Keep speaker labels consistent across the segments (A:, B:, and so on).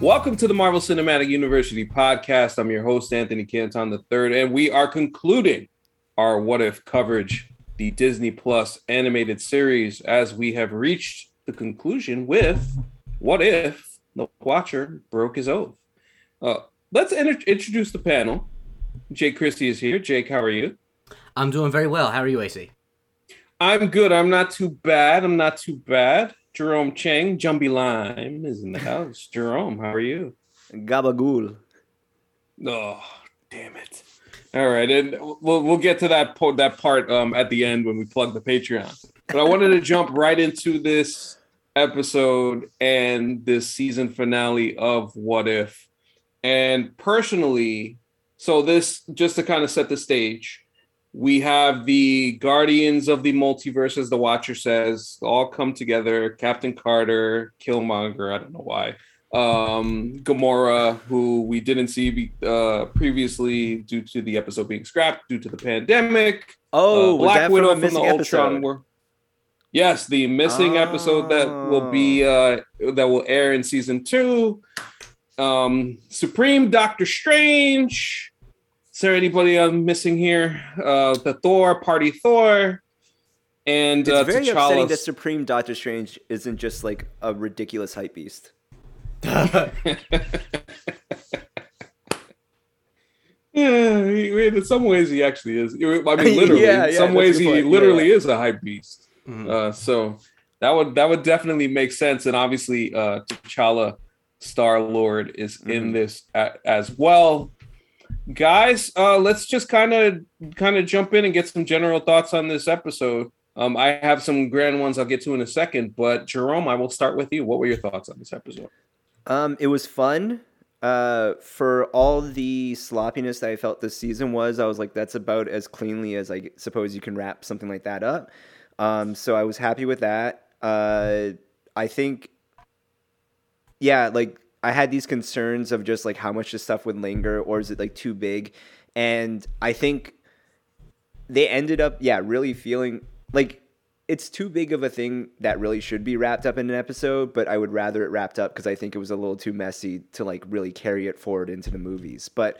A: Welcome to the Marvel Cinematic University podcast. I'm your host, Anthony Canton III, and we are concluding our What If coverage, the Disney Plus animated series, as we have reached the conclusion with What If the Watcher broke his oath. Uh, let's introduce the panel. Jake Christie is here. Jake, how are you?
B: I'm doing very well. How are you, AC?
A: I'm good. I'm not too bad. I'm not too bad. Jerome Chang, Jumbie Lime is in the house. Jerome, how are you?
C: Gabagool.
A: Oh, damn it. All right, and we'll we'll get to that po- that part um, at the end when we plug the Patreon. But I wanted to jump right into this episode and this season finale of What If. And personally, so this just to kind of set the stage, we have the Guardians of the Multiverse, as the Watcher says, all come together. Captain Carter, Killmonger, I don't know why. Um, Gamora, who we didn't see uh, previously due to the episode being scrapped due to the pandemic.
C: Oh,
A: uh, Black Widow from, from the Ultron War. Yes, the missing oh. episode that will be uh, that will air in season two. Um, Supreme Doctor Strange. Is there anybody I'm missing here? Uh, the Thor party Thor, and
C: it's
A: uh,
C: very T'Challa. upsetting that Supreme Doctor Strange isn't just like a ridiculous hype beast.
A: yeah, in some ways he actually is. I mean, literally. yeah, in some ways he literally yeah. is a hype beast. Mm-hmm. Uh, so that would that would definitely make sense. And obviously, uh, T'Challa, Star Lord, is mm-hmm. in this a- as well guys uh let's just kind of kind of jump in and get some general thoughts on this episode. Um i have some grand ones i'll get to in a second but jerome i will start with you. What were your thoughts on this episode?
C: Um it was fun. Uh for all the sloppiness that i felt this season was i was like that's about as cleanly as i suppose you can wrap something like that up. Um so i was happy with that. Uh i think yeah like I had these concerns of just like how much this stuff would linger or is it like too big? And I think they ended up, yeah, really feeling like it's too big of a thing that really should be wrapped up in an episode, but I would rather it wrapped up because I think it was a little too messy to like really carry it forward into the movies. But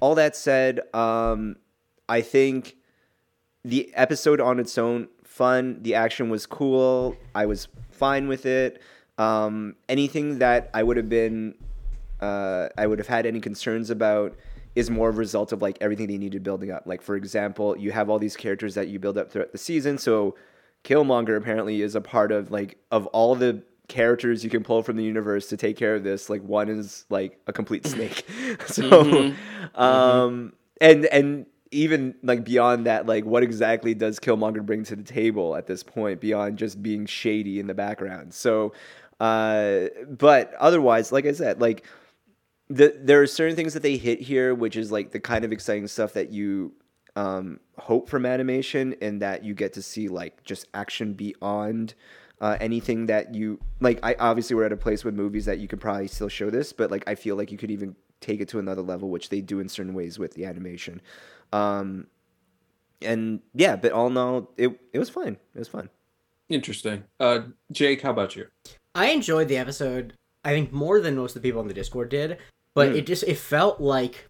C: all that said, um, I think the episode on its own, fun. The action was cool. I was fine with it. Um, anything that I would have been, uh, I would have had any concerns about is more of a result of like everything they needed building up. Like for example, you have all these characters that you build up throughout the season. So Killmonger apparently is a part of like of all the characters you can pull from the universe to take care of this. Like one is like a complete snake. so, mm-hmm. um, and and even like beyond that, like what exactly does Killmonger bring to the table at this point beyond just being shady in the background? So uh, but otherwise, like I said, like the there are certain things that they hit here, which is like the kind of exciting stuff that you um, hope from animation, and that you get to see like just action beyond uh, anything that you like. I obviously we're at a place with movies that you could probably still show this, but like I feel like you could even take it to another level, which they do in certain ways with the animation. Um, and yeah, but all in all, it it was fine. It was fun.
A: Interesting. Uh, Jake, how about you?
B: I enjoyed the episode. I think more than most of the people on the Discord did, but mm. it just it felt like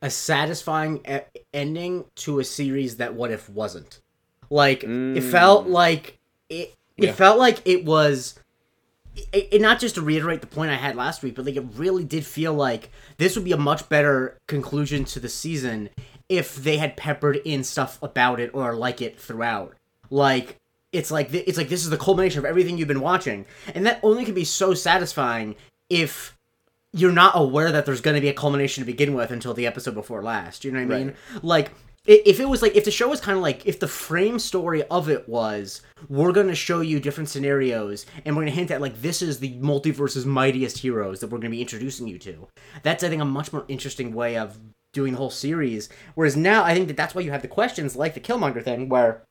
B: a satisfying e- ending to a series that What If wasn't. Like mm. it felt like it. It yeah. felt like it was. It, it, not just to reiterate the point I had last week, but like it really did feel like this would be a much better conclusion to the season if they had peppered in stuff about it or like it throughout. Like it's like it's like this is the culmination of everything you've been watching, and that only can be so satisfying if you're not aware that there's going to be a culmination to begin with until the episode before last. You know what I mean? Like if it was like if the show was kind of like if the frame story of it was we're going to show you different scenarios and we're going to hint at like this is the multiverse's mightiest heroes that we're going to be introducing you to that's i think a much more interesting way of doing the whole series whereas now i think that that's why you have the questions like the killmonger thing where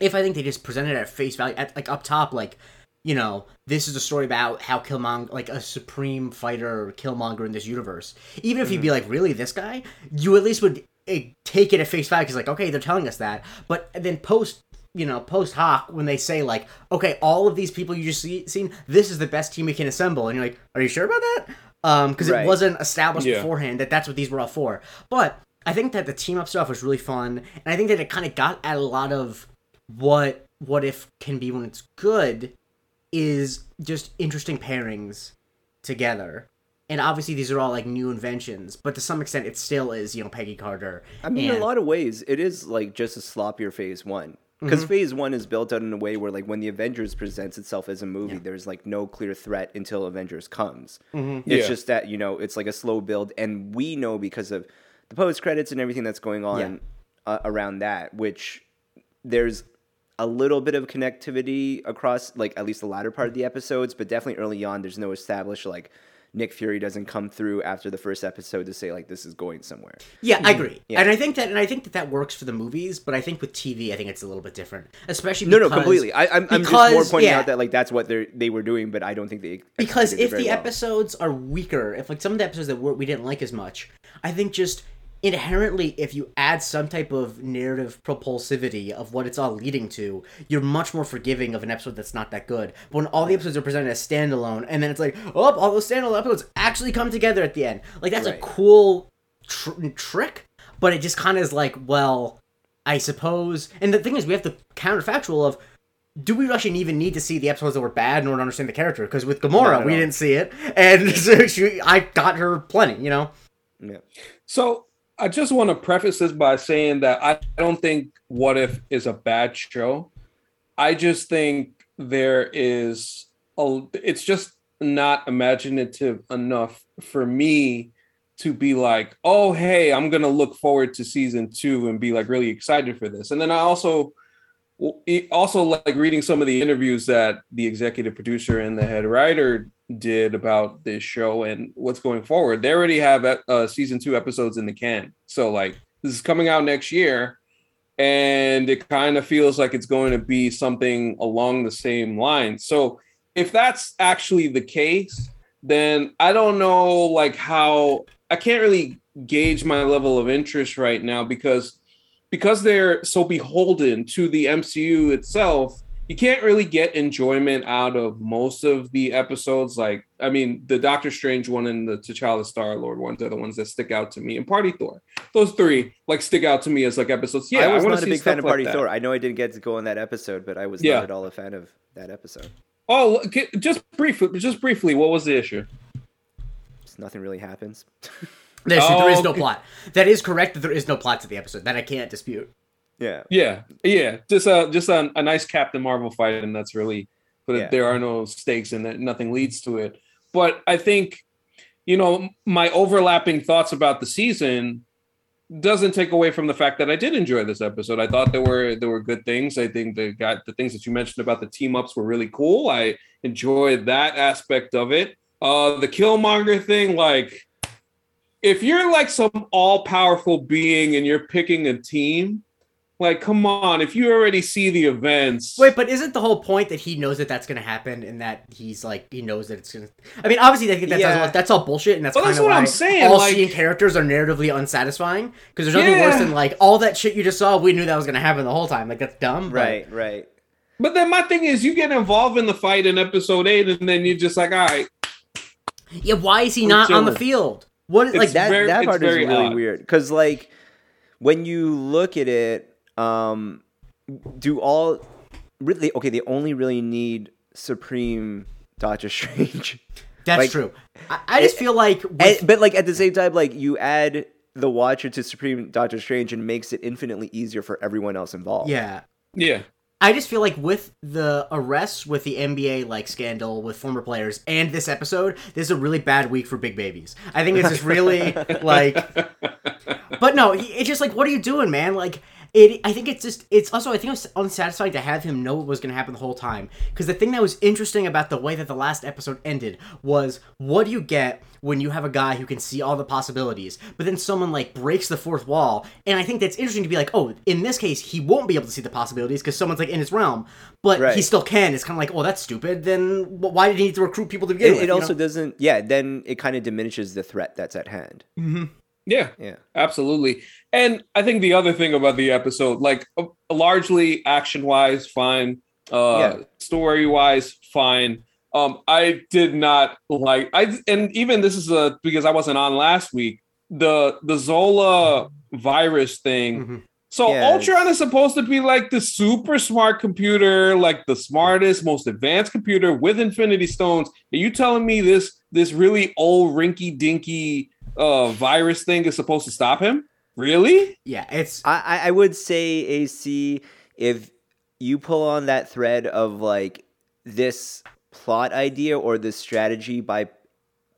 B: if I think they just presented it at face value, at like up top, like you know, this is a story about how Killmonger, like a supreme fighter Killmonger in this universe. Even if mm-hmm. you'd be like, really, this guy, you at least would eh, take it at face value because, like, okay, they're telling us that. But then post you know post hoc when they say like okay all of these people you just see, seen this is the best team we can assemble and you're like are you sure about that um because
C: Right.
B: it wasn't established
A: Yeah.
B: beforehand that that's what these were all for but i think that the team up stuff was really fun and i think that it kind of got at a lot of what what if can be when it's good is just interesting pairings together and obviously these are all like new inventions but to some extent it still is you know peggy carter
C: I mean, in a lot of ways, it is like just a sloppier phase one.
B: Mm-hmm.
C: Because phase one is built out in a way where, like, when the Avengers presents itself as a movie, there's like no clear threat until Avengers comes.
B: Mm-hmm.
C: It's
A: Yeah.
C: just that you know it's like a slow build, and we know because of the post credits and everything that's going on uh, around that, which there's a little bit of connectivity across like at least the latter part of the episodes, but definitely early on, there's no established like Nick Fury doesn't come through after the first episode to say like this is going somewhere.
B: Yeah, I agree,
C: Yeah.
B: and I think that, and I think that that works for the movies, but I think with TV, I think it's a little bit different, especially
C: No,
B: because,
C: no, completely. I, I'm, I'm just more pointing
B: yeah.
C: out that like that's what they they were doing, but I don't think they
B: because if the
C: well.
B: episodes are weaker, if like some of the episodes that were, we didn't like as much, I think just inherently, if you add some type of narrative propulsivity of what it's all leading to, you're much more forgiving of an episode that's not that good. But when all the episodes are presented as standalone, and then it's like, oh, all those standalone episodes actually come together at the end, like that's a cool tr- trick. But it just kind of is like, well, I suppose. And the thing is, we have the counterfactual of do we actually even need to see the episodes that were bad in order to understand the character? Because with Gamora, we didn't see it, and so she, I got her plenty. You know,
C: Yeah.
A: So I just want to preface this by saying that I don't think What If is a bad show. I just think there is a it's just not imaginative enough for me to be like, oh hey, I'm gonna look forward to season two and be like really excited for this. And then I also also like reading some of the interviews that the executive producer and the head writer did about this show and what's going forward. They already have uh, season two episodes in the can. So like this is coming out next year, and it kind of feels like it's going to be something along the same lines. So if that's actually the case, then I don't know like how I can't really gauge my level of interest right now because because they're so beholden to the MCU itself, you can't really get enjoyment out of most of the episodes. Like, I mean, the Doctor Strange one and the T'Challa Star Lord ones are the ones that stick out to me, and Party Thor. Those three like stick out to me as like episodes. Yeah,
C: I was
A: wanna
C: not a big fan of Party
A: that.
C: Thor. I know I didn't get to go on that episode, but I was
A: Yeah.
C: not at all a fan of that episode.
A: Oh, look, just briefly, just briefly, what was the issue?
C: Just nothing really happens.
B: There's,
A: Oh,
B: there is no plot. That is correct. That there is no plot to the episode. That I can't dispute.
C: yeah.
A: Yeah, yeah, just a just a, a nice Captain Marvel fight, and that's really, but
C: Yeah.
A: there are no stakes and that nothing leads to it. But I think, you know, my overlapping thoughts about the season doesn't take away from the fact that I did enjoy this episode. I thought there were there were good things. I think the got the things that you mentioned about the team ups were really cool. I enjoyed that aspect of it. Uh, the Killmonger thing, like if you're like some all powerful being and you're picking a team, like come on, if you already see the events,
B: Wait, but isn't the whole point that he knows that that's going to happen and that he's like he knows that it's going to? I mean, obviously that, that's,
C: Yeah.
B: all, that's all bullshit, and that's
A: Well,
B: kind
A: that's
B: of
A: what
B: why
A: I'm saying,
B: all
A: like-
B: seeing characters are narratively unsatisfying because there's nothing worse than like all that shit you just saw. We knew that was going to happen the whole time. Like that's dumb. but-
C: Right, right.
A: But then my thing is, you get involved in the fight in episode eight, and then you're just like, all right,
B: Yeah. Why is he
A: I'm
B: not on the field? What
A: It's
B: like
C: that
A: very-
C: that part is really
A: odd.
C: weird because like when you look at it um do all really okay they only really need supreme doctor strange
B: that's
C: like-
B: true. I, I just
C: it-
B: feel like with,
C: And- but like at the same time like you add the watcher to supreme doctor strange and makes it infinitely easier for everyone else involved
B: yeah.
A: yeah,
B: I just feel like with the arrests with the NBA like scandal with former players and this episode, this is a really bad week for big babies. I think it's just really like But no, it's just like what are you doing, man? Like it I think it's just it's also I think it was unsatisfying to have him know what was going to happen the whole time because the thing that was interesting about the way that the last episode ended was what do you get when you have a guy who can see all the possibilities, but then someone like breaks the fourth wall. And I think that's interesting to be like, oh, in this case, he won't be able to see the possibilities because someone's like in his realm, but he still can. It's kind of like, oh, that's stupid. Then why did he need to recruit people to begin
C: it,
B: with?
C: it also
B: know?
C: doesn't yeah then it kind of diminishes the threat that's at hand mm-hmm.
A: Yeah,
C: Yeah.
A: absolutely. And I think the other thing about the episode, like uh, largely action wise, fine. Uh,
C: Yeah.
A: story wise, fine. Um, I did not like I and even this is a because I wasn't on last week. The the Zola virus thing.
B: Mhm.
A: So
C: Yeah,
A: Ultron is supposed to be like the super smart computer, like the smartest, most advanced computer with Infinity Stones. Are you telling me this this really old rinky dinky uh virus thing is supposed to stop him? Really?
B: Yeah, it's
C: I, I- I would say AC if you pull on that thread of like this plot idea or this strategy by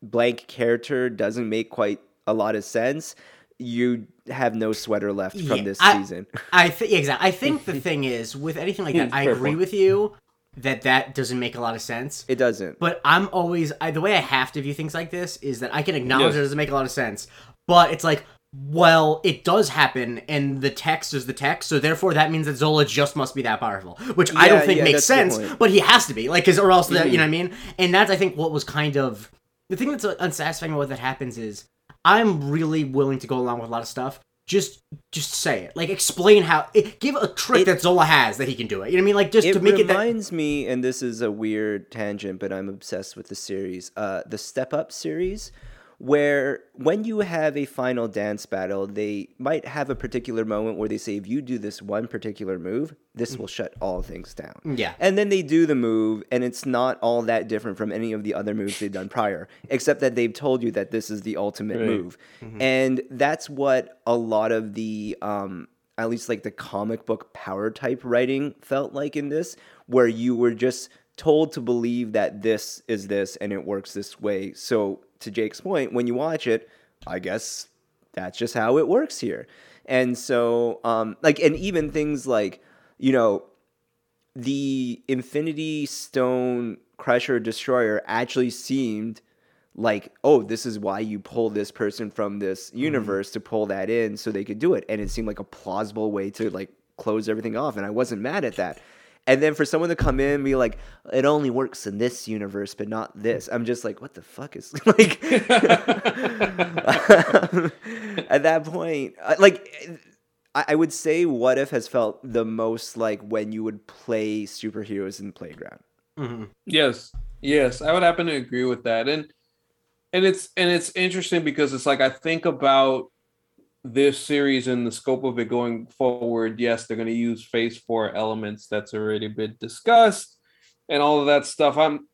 C: blank character doesn't make quite a lot of sense, you have no sweater left
B: Yeah,
C: from this
B: I-
C: season.
B: I think exactly. I think the thing is with anything like that, I agree with you that that doesn't make a lot of sense.
C: It doesn't.
B: But I'm always I, the way I have to view things like this is that I can acknowledge
A: Yes.
B: it doesn't make a lot of sense, but it's like, well, it does happen, and the text is the text, so therefore that means that Zola just must be that powerful, which I don't think
C: yeah,
B: makes
C: that's a good
B: sense.
C: Mm-hmm.
B: but he has to be, like, cause or else that you know what I mean. And that's I think what was kind of the thing that's unsatisfying about what that happens is I'm really willing to go along with a lot of stuff. Just, just say it. Like, explain how. It, give a trick
C: It-
B: that Zola has that he can do it. You know what I mean? Like, just to make it that.
C: reminds me, and this is a weird tangent, but I'm obsessed with the series, uh, the Step Up series, where when you have a final dance battle, they might have a particular moment where they say, if you do this one particular move, this will shut all things down.
B: Yeah.
C: And then they do the move, and it's not all that different from any of the other moves they've done prior, except that they've told you that this is the ultimate
A: Right.
C: move. And that's what a lot of the, um, at least like the comic book power type writing felt like in this, where you were just told to believe that this is this and it works this way. So, to Jake's point, when you watch it, I guess that's just how it works here. And so, um, like, and even things like, you know, the Infinity Stone Crusher Destroyer actually seemed like, oh, this is why you pull this person from this universe to pull that in so they could do it. And it seemed like a plausible way to like close everything off. And I wasn't mad at that. And then for someone to come in and be like, it only works in this universe, but not this. I'm just like, what the fuck is like at that point, like I, would say what if has felt the most like when you would play superheroes in playground.
B: Mhm.
A: Yes, yes, I would happen to agree with that, and and it's and it's interesting because it's like I think about this series and the scope of it going forward. Yes, they're going to use Phase Four elements that's already been discussed, and all of that stuff. I'm,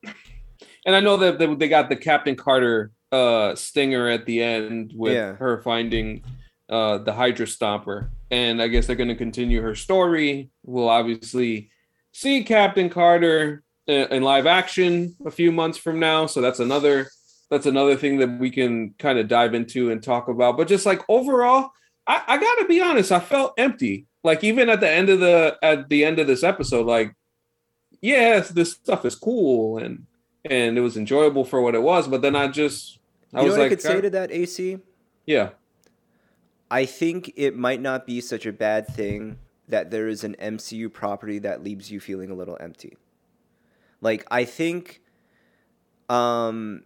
A: and I know that they, they got the Captain Carter uh stinger at the end with
C: Yeah.
A: her finding uh the Hydra Stomper, and I guess they're going to continue her story. We'll obviously see Captain Carter in in live action a few months from now. So that's another that's another thing that we can kind of dive into and talk about. But just like overall, I, I gotta be honest, I felt empty. Like even at the end of the at the end of this episode, like yes, this stuff is cool and and it was enjoyable for what it was. But then I just I
C: you know
A: was
C: what
A: like,
C: I could say
A: uh,
C: to that, AC?
A: yeah,
C: I think it might not be such a bad thing that there is an MCU property that leaves you feeling a little empty. Like I think um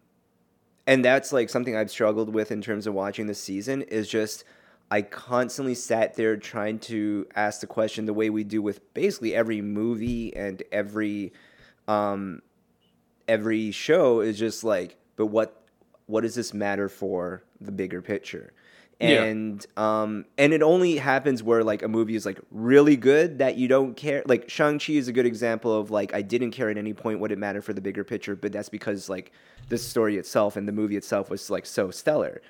C: and that's like something I've struggled with in terms of watching this season is just I constantly sat there trying to ask the question the way we do with basically every movie and every um every show is just like but what what does this matter for the bigger picture
A: Yeah.
C: and um and it only happens where like a movie is like really good that you don't care like shang-chi is a good example of like i didn't care at any point what it mattered for the bigger picture but that's because like the story itself and the movie itself was like so stellar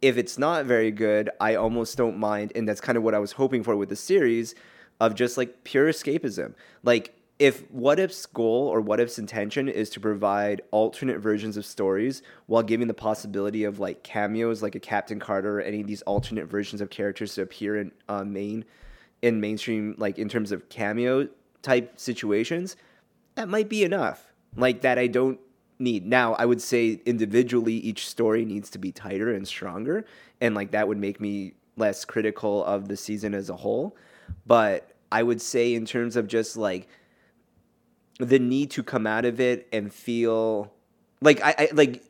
C: if it's not very good i almost don't mind and that's kind of what i was hoping for with the series of just like pure escapism like if what if's goal or what if's intention is to provide alternate versions of stories while giving the possibility of like cameos like a captain carter or any of these alternate versions of characters to appear in uh, main in mainstream like in terms of cameo type situations that might be enough. Like that i don't need. Now i would say individually each story needs to be tighter and stronger and like that would make me less critical of the season as a whole. But i would say in terms of just like the need to come out of it and feel like I, I like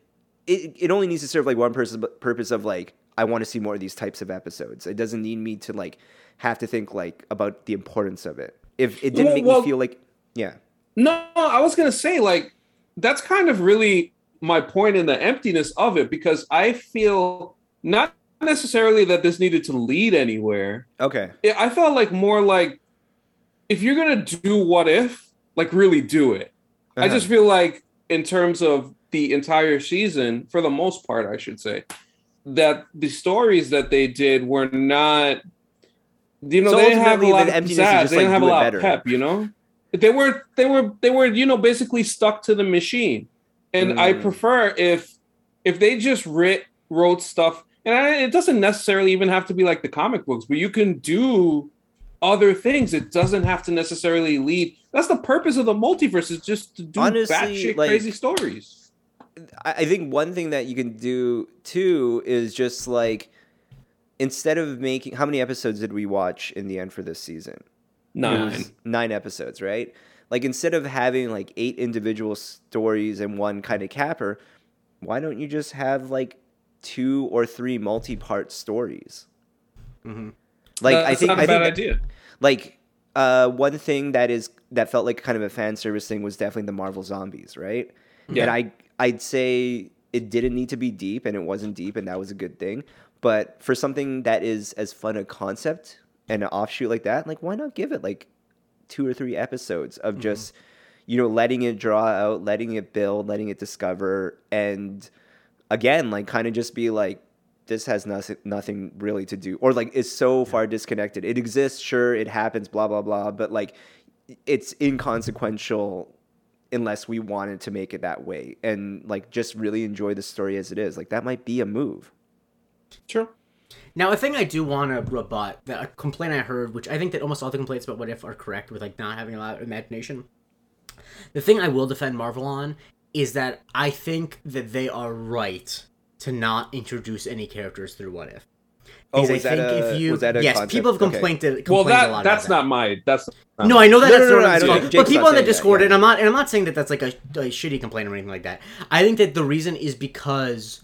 C: it, it only needs to serve like one person purpose of like I want to see more of these types of episodes. It doesn't need me to like have to think like about the importance of it. If it didn't
A: Well,
C: make
A: well-
C: me feel like yeah.
A: No, I was gonna say like that's kind of really my point in the emptiness of it because I feel not necessarily that this needed to lead anywhere.
C: Okay.
A: I felt like more like if you're gonna do what if, like really do it. I
C: Uh-huh.
A: just feel like in terms of the entire season, for the most part, I should say, that the stories that they did were not. You know,
C: So
A: they didn't have a lot of pizzazz.
C: just,
A: They didn't
C: like,
A: have a lot
C: better.
A: of pep. You know, they were they were they were you know basically stuck to the machine, and I
C: Mm.
A: prefer if if they just writ, wrote stuff, and I, it doesn't necessarily even have to be like the comic books, but you can do other things. It doesn't have to necessarily lead. That's the purpose of the multiverse is just to do
C: Honestly,
A: batshit
C: like-
A: crazy stories.
C: I I think one thing that you can do too is just like instead of making how many episodes did we watch in the end for this season?
A: Nine.
C: nine episodes, right? Like instead of having like eight individual stories and one kind of capper, why don't you just have like two or three multi-part stories?
B: Mhm.
C: Like
A: That's
C: I think
A: not a
C: I
A: bad
C: think that-
A: idea.
C: like uh, one thing that is that felt like kind of a fan service thing was definitely the Marvel zombies, right?
A: Yeah.
C: And I I'd say it didn't need to be deep, and it wasn't deep, and that was a good thing. But for something that is as fun a concept and an offshoot like that, like why not give it like two or three episodes of just you know letting it draw out, letting it build, letting it discover, and again like kind of just be like this has nothing nothing really to do or like is so far disconnected. It exists sure it happens blah blah blah but like it's inconsequential unless we wanted to make it that way. And like just really enjoy the story as it is. Like that might be a move.
A: Sure.
B: Now, a thing I do want to rebut, that a complaint I heard, which I think that almost all the complaints about What If are correct with like not having a lot of imagination. The thing I will defend Marvel on is that I think that they are right to not introduce any characters through What If.
C: Oh,
B: Because
C: was that a- was that a
B: yes,
C: concept?
B: people have
C: Okay.
B: complained, complained
A: Well,
B: a
A: that
B: lot
A: that's
B: about
A: not my that's
B: that. No, I know that
C: No,
B: that's
C: no, no,
B: not
C: I
B: what
C: don't
B: it's
C: think
B: called.
C: Jake's
B: But people on the
C: saying that,
B: Discord,
C: yeah.
B: and I'm not, and I'm not saying that that's like a, a shitty complaint or anything like that. I think that the reason is because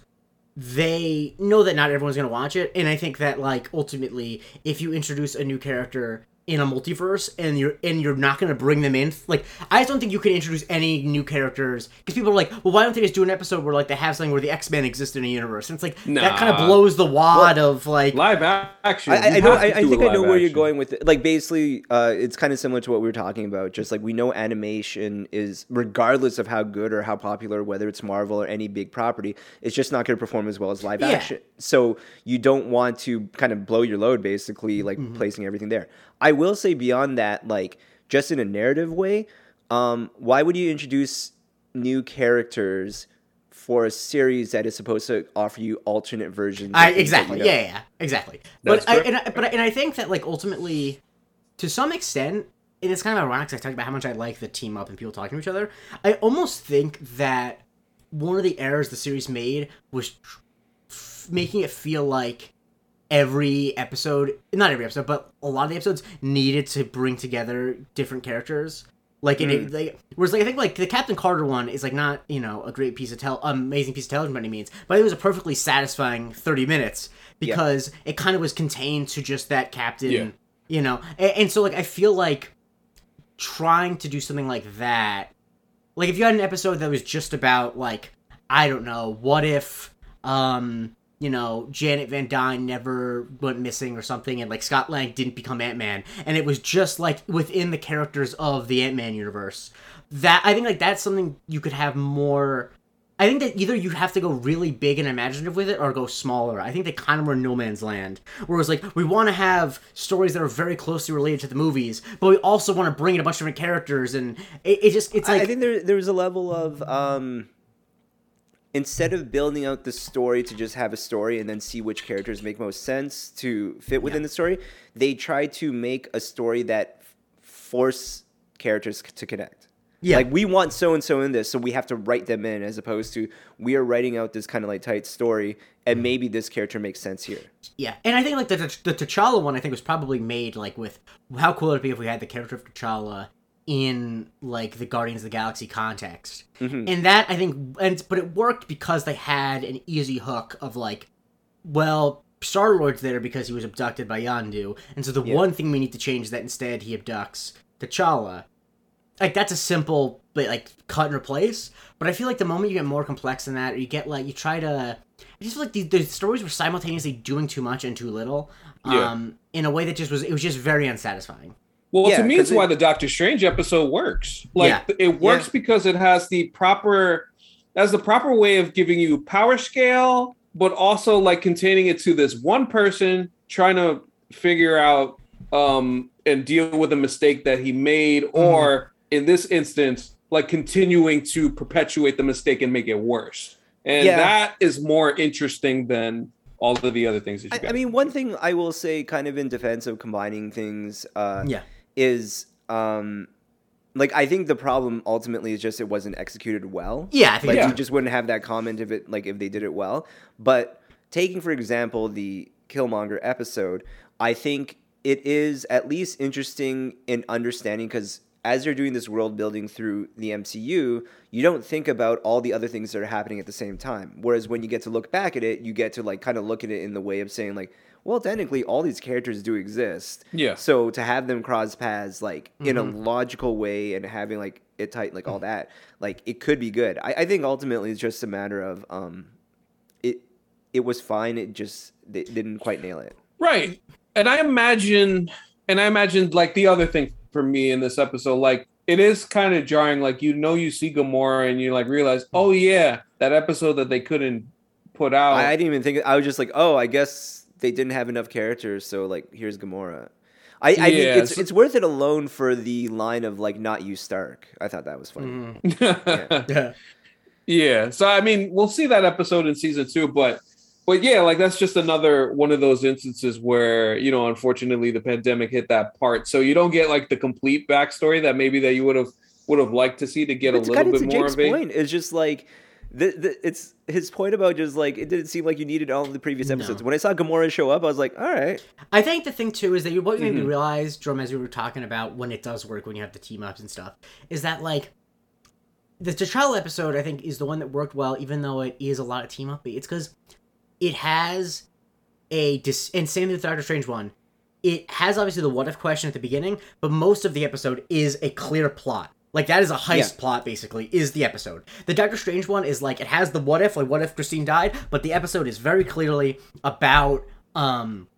B: they know that not everyone's gonna watch it, and I think that like ultimately, if you introduce a new character in a multiverse and you're and you're not gonna bring them in, like I just don't think you can introduce any new characters because people are like, well, why don't they just do an episode where like they have something where the X Men exist in a universe? And it's like that kind of blows the wad of like.
A: live action.
C: I, I, I know. I, I think
A: a
C: I know
A: live
C: where you're going with it. Like basically, uh, it's kind of similar to what we were talking about. Just like we know animation is, regardless of how good or how popular, whether it's Marvel or any big property, it's just not going to perform as well as live
B: Yeah.
C: action. So you don't want to kind of blow your load, basically, like
B: Mm-hmm.
C: placing everything there. I will say beyond that, like just in a narrative way, um, why would you introduce new characters? For a series that is supposed to offer you alternate versions,
B: I
C: things that
B: exactly
C: you know.
B: yeah, yeah exactly.
A: That's
B: but I, and I, but I, and I think that like ultimately, to some extent, and it's kind of ironic because I talked about how much I like the team up and people talking to each other. I almost think that one of the errors the series made was tr- f- making it feel like every episode, not every episode, but a lot of the episodes needed to bring together different characters. Like, it, like, whereas like I think like the Captain Carter one is like not you know a great piece of tell amazing piece of television by any means, but it was a perfectly satisfying thirty minutes because it kind of was contained to just that captain,
A: Yeah.
B: you know, and, and so like I feel like trying to do something like that, like if you had an episode that was just about like I don't know, what if um you know, Janet Van Dyne never went missing or something, and like Scott Lang didn't become Ant Man, and it was just like within the characters of the Ant Man universe. That I think like that's something you could have more. I think that either you have to go really big and imaginative with it, or go smaller. I think they kind of were no man's land, where it's like we want to have stories that are very closely related to the movies, but we also want to bring in a bunch of different characters, and it, it just it's like
C: I think there there's a level of um, instead of building out the story to just have a story and then see which characters make most sense to fit within the story, they try to make a story that f- force characters c- to connect.
B: Yeah.
C: Like we want so and so in this, so we have to write them in, as opposed to we are writing out this kind of like tight story, and mm-hmm. maybe this character makes sense here.
B: Yeah, and I think like the the T'Challa one, I think was probably made like with how cool it would it be if we had the character of T'Challa in like the Guardians of the Galaxy context, and that I think, and but it worked because they had an easy hook of like well, Star Lord's there because he was abducted by Yondu, and so the
C: Yeah.
B: one thing we need to change is that instead he abducts T'Challa. Like that's a simple, but like cut and replace. But I feel like the moment you get more complex than that, or you get like you try to, I just feel like the, the stories were simultaneously doing too much and too little.
A: Yeah.
B: Um, in a way that just was it was just very unsatisfying.
A: Well,
C: Yeah,
A: to me, it's
C: it-
A: why the Doctor Strange episode works. Like
B: Yeah.
A: it works because it has the proper, has the proper way of giving you power scale, but also like containing it to this one person trying to figure out um and deal with a mistake that he made,
C: Mm-hmm.
A: or in this instance, like continuing to perpetuate the mistake and make it worse. And
C: Yeah.
A: that is more interesting than all of the other things that you
C: I,
A: got.
C: I mean, one thing I will say, kind of in defense of combining things, uh,
B: Yeah.
C: Is um, like I think the problem ultimately is just it wasn't executed well.
B: Yeah, I think
C: Like
A: Yeah.
C: you just wouldn't have that comment if it like if they did it well. But taking for example the Killmonger episode, I think it is at least interesting in understanding because as you're doing this world building through the MCU, you don't think about all the other things that are happening at the same time. Whereas when you get to look back at it, you get to like kind of look at it in the way of saying like, well, technically all these characters do exist.
A: Yeah.
C: So to have them cross paths like in a
B: Mm-hmm.
C: logical way and having like it tight like all that, like it could be good. I, I think ultimately it's just a matter of um, it it was fine. It just they didn't quite nail it.
A: Right. And I imagine, and I imagined like the other thing for me in this episode, like it is kind of jarring. Like you know, you see Gamora and you like realize, oh yeah, that episode that they couldn't put out.
C: I, I didn't even think. I was just like, oh, I guess they didn't have enough characters, so like here's Gamora. I, I mean,
A: Yeah,
C: it's
A: so-
C: it's worth it alone for the line of like not you Stark. I thought that was funny.
B: Mm-hmm. Yeah.
A: yeah. So I mean, we'll see that episode in season two, but but yeah, like that's just another one of those instances where you know, unfortunately, the pandemic hit that part, so you don't get like the complete backstory that maybe that you would have would have liked to see to get a little bit
C: to
A: more
C: Jake's
A: of it.
C: point. It's just like the, the it's his point about just like it didn't seem like you needed all of the previous episodes. When I saw Gamora show up, I was like, all right,
B: I think the thing too is that you- what made me
A: Mhm.
B: realize, Jerome, as we were talking about when it does work when you have the team ups and stuff, is that like the T'Challa episode I think is the one that worked well, even though it is a lot of team up. It's because it has a dis- and same with the Doctor Strange one. It has obviously the what if question at the beginning, but most of the episode is a clear plot. Like that is a heist
C: Yeah.
B: plot basically is the episode. The Doctor Strange one is like it has the what if like what if Christine died, but the episode is very clearly about um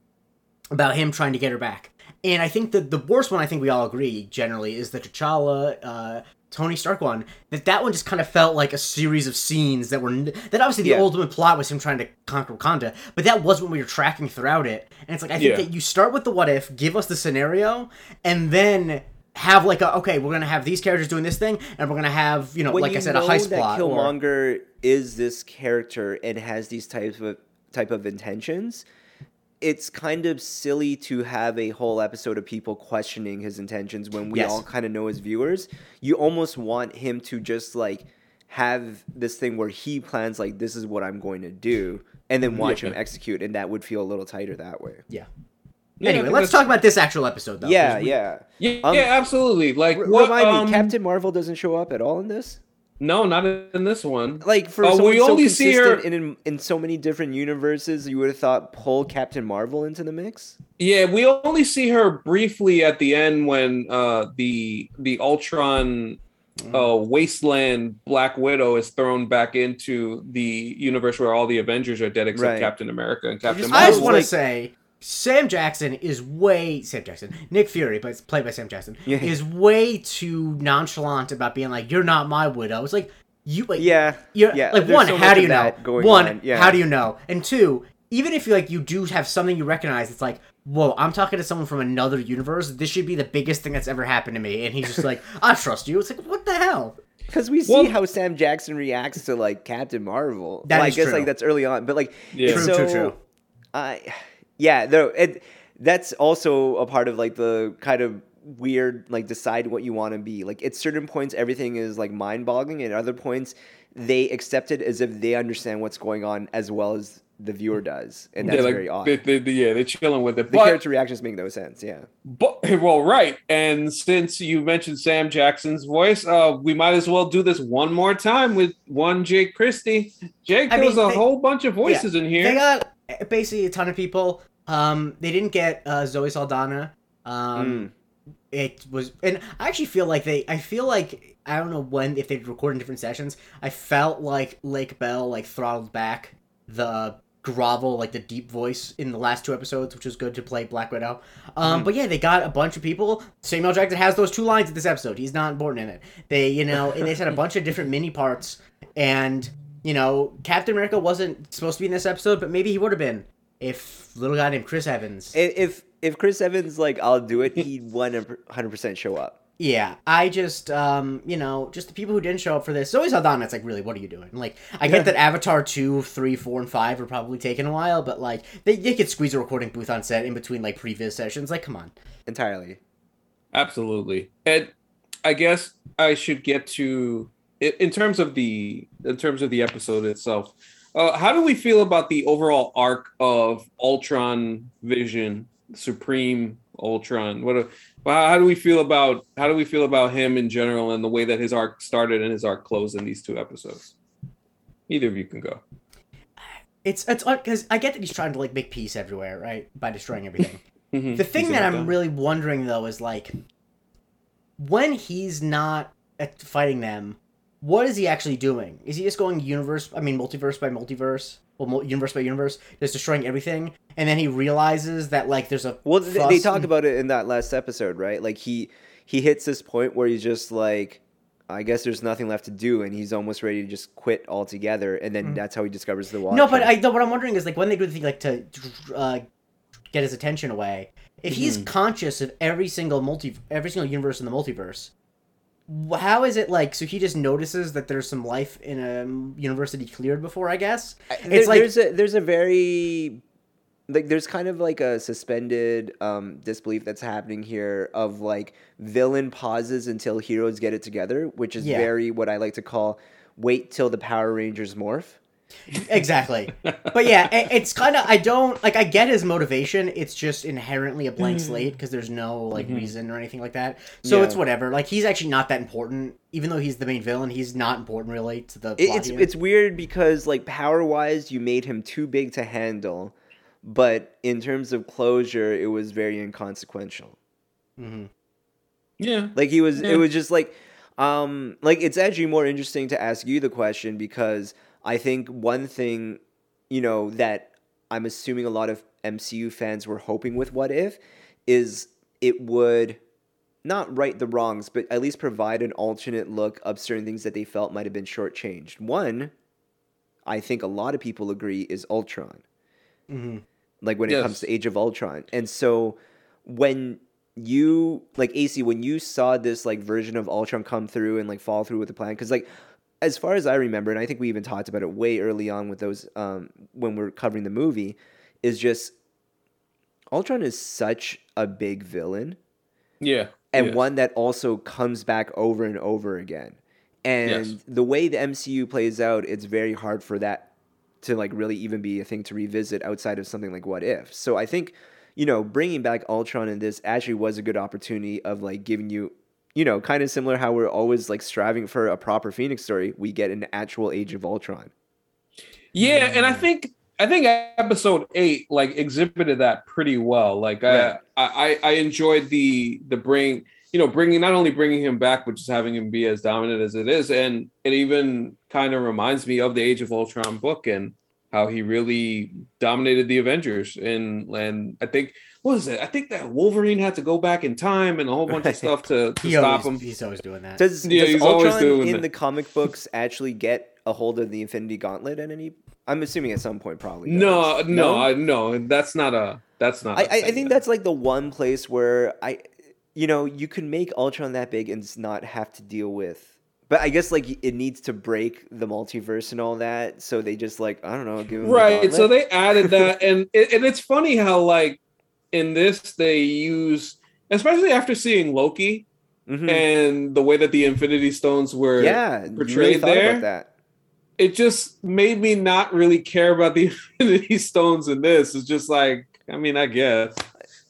B: about him trying to get her back. And I think that the worst one, I think we all agree generally, is the T'Challa, uh, Tony Stark one. That that one just kind of felt like a series of scenes that were that obviously the
C: Yeah.
B: ultimate plot was him trying to conquer Wakanda, but that was what we were tracking throughout it. And it's like I think
A: Yeah.
B: that you start with the what if, give us the scenario, and then have like a okay, we're gonna have these characters doing this thing, and we're gonna have you know
C: when
B: like
C: you
B: I said a heist
C: that
B: plot. or-
C: Killmonger is this character and has these types of type of intentions. It's kind of silly to have a whole episode of people questioning his intentions when we
B: Yes.
C: all kind of know as viewers. You almost want him to just like have this thing where he plans like this is what I'm going to do and then watch
A: Yeah.
C: him execute and that would feel a little tighter that way.
B: yeah.
A: Yeah,
B: Anyway, let's talk about this actual episode though. 'cause
C: yeah,
B: we-
C: yeah.
A: Yeah,
C: Um,
A: yeah, absolutely. Like,
C: R-
A: what?
C: remind
A: um,
C: me, Captain Marvel doesn't show up at all in this?
A: No, not in this one.
C: Like for someone
A: we
C: so
A: only see her-
C: in, in in so many different universes, you would have thought pull Captain Marvel into the mix.
A: Yeah, we only see her briefly at the end when uh, the the Ultron uh, wasteland Black Widow is thrown back into the universe where all the Avengers are dead except
C: Right.
A: Captain America and
B: I
A: Captain
B: just,
A: Marvel.
B: I just want to
C: like-
B: say, Sam Jackson is way Sam Jackson, Nick Fury, but it's played by Sam Jackson,
C: Yeah.
B: is way too nonchalant about being like, "You're not my widow." It's like you, like,
C: Yeah,
B: you're
C: yeah,
B: like
C: there's
B: one,
C: so
B: how do you know?
C: going
B: One,
C: on, yeah.
B: how do you know? And two, even if you like you do have something you recognize, it's like, whoa, I'm talking to someone from another universe. This should be the biggest thing that's ever happened to me. And he's just like, I trust you. It's like, what the hell?
C: Because we see
A: Well-
C: how Sam Jackson reacts to like Captain Marvel.
B: That
C: well, I guess
B: true.
C: like that's early on, but like
A: Yeah.
B: True,
C: so,
B: true, true.
C: I, yeah, though it that's also a part of like the kind of weird like decide what you want to be. Like at certain points, everything is like mind boggling, and at other points, they accept it as if they understand what's going on as well as the viewer does, and that's
A: yeah, like,
C: very odd.
A: They, they, they- yeah, they're chilling with it.
C: the
A: But,
C: character reactions make no sense. Yeah.
A: but well, right. And since you mentioned Sam Jackson's voice, uh, we might as well do this one more time with one Jake Christie. Jake,
B: I
A: there was
B: mean,
A: a
B: they-
A: whole bunch of voices in here.
B: They got basically a ton of people. Um, they didn't get uh, Zoe Saldana. Um, it was, and I actually feel like they. I feel like I don't know when if they record in different sessions. I felt like Lake Bell like throttled back the grovel, like the deep voice in the last two episodes, which was good to play Black Widow. Um, But yeah, they got a bunch of people. Samuel Jackson has those two lines in this episode. He's not important in it. They, you know, and they had a bunch of different mini parts. And you know, Captain America wasn't supposed to be in this episode, but maybe he would have been if little guy named Chris Evans.
C: If if Chris Evans like I'll do it, he'd one hundred percent show up.
B: Yeah, I just, um, you know, just the people who didn't show up for this. Zoe Saldana, it's like, really, what are you doing? Like, I get that Avatar 2, 3, 4, and 5 are probably taking a while, but, like, they, they could squeeze a recording booth on set in between, like, previous sessions. Like, come on.
C: Entirely.
A: Absolutely. And I guess I should get to in terms of the in terms of the episode itself. Uh, how do we feel about the overall arc of Ultron Vision, Supreme Ultron? What a, how do we feel about how do we feel about him in general and the way that his arc started and his arc closed in these two episodes? Either of you can go.
B: It's, it's, because I get that he's trying to, like, make peace everywhere, right? By destroying everything.
A: Mhm.
B: The thing that I'm
A: done.
B: really wondering though is like when he's not fighting them, what is he actually doing? Is he just going universe? I mean, multiverse by multiverse, well, universe by universe, just destroying everything, and then he realizes that like there's a
C: Well, th- they talk about it in that last episode, right? Like he he hits this point where he's just like, I guess there's nothing left to do, and he's almost ready to just quit altogether. And then that's how he discovers the Watcher.
B: Mm. No, but I no, what I'm wondering is like when they do the thing like to uh, get his attention away. If he's
A: Mm-hmm.
B: conscious of every single multi, every single universe in the multiverse, how is it like? So he just notices that there's some life in a university cleared before. I guess
C: There-
B: it's like
C: there's a there's a very like there's kind of like a suspended um, disbelief that's happening here of like villain pauses until heroes get it together, which is
B: Yeah.
C: very what I like to call wait till the Power Rangers morph.
B: Exactly. But yeah, it, it's kind of I don't like I get his motivation. It's just inherently a blank slate because there's no like reason or anything like that. So
C: Yeah.
B: it's whatever. Like he's actually not that important. Even though he's the main villain, he's not important really to the. Plot
C: it's
B: here.
C: it's weird because like power wise, you made him too big to handle, but in terms of closure, it was very inconsequential. mm-hmm.
A: Yeah.
C: Like he was,
A: Yeah.
C: it was just like, um, like it's actually more interesting to ask you the question because I think one thing, you know, that I'm assuming a lot of MCU fans were hoping with What If is it would not right the wrongs, but at least provide an alternate look of certain things that they felt might have been shortchanged. One, I think a lot of people agree is Ultron
B: Mhm.
C: like when it comes to Age of Ultron. And so when you like AC, when you saw this like version of Ultron come through and like fall through with the plan, because like as far as I remember, and I think we even talked about it way early on with those um when we're covering the movie, is just Ultron is such a big villain
A: Yeah.
C: and one that also comes back over and over again. And
A: Yes.
C: the way the MCU plays out, it's very hard for that to like really even be a thing to revisit outside of something like What If. So I think you know bringing back Ultron in this actually was a good opportunity of like giving you you know kind of similar how we're always like striving for a proper Phoenix story. We get an actual Age of Ultron.
A: Yeah, and I mm. think I think episode eight like exhibited that pretty well. Like uh,
C: Yeah.
A: I, I I enjoyed the the bring you know bringing not only bringing him back but just having him be as dominant as it is, and it even kind of reminds me of the Age of Ultron book and how he really dominated the Avengers. And and I think what was it? I think that Wolverine had to go back in time and a whole bunch of stuff to, to stop
B: always,
A: him.
B: he's always doing that.
C: Does,
A: Yeah,
C: does
A: he's always
C: Ultron
A: doing
C: in
A: that.
C: the comic books actually get a hold of the Infinity Gauntlet at any? I'm assuming at some point probably.
A: No,
C: does.
A: Uh, no, I, no. That's not a. That's not.
C: I,
A: a
C: I, I
A: thing
C: think
A: then.
C: that's like the one place where I, you know, you can make Ultron that big and s- not have to deal with. But I guess like it needs to break the multiverse and all that, so they just like I don't know, give him the
A: right so they added that and it, and it's funny how like in this they use especially after seeing loki
C: Mhm.
A: and the way that the infinity stones were
C: yeah, you really
A: portrayed there.
C: about that.
A: it just made me not really care about the infinity stones in this it's just like i mean i guess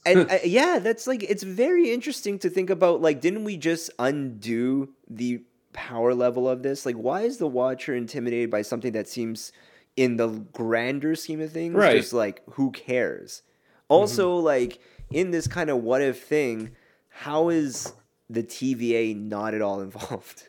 C: and uh, yeah, that's like it's very interesting to think about. Like, didn't we just undo the power level of this? Like, why is the Watcher intimidated by something that seems in the grander scheme of things,
A: Right.
C: just like who cares? Also, like in this kind of what if thing, how is the TVA not at all involved?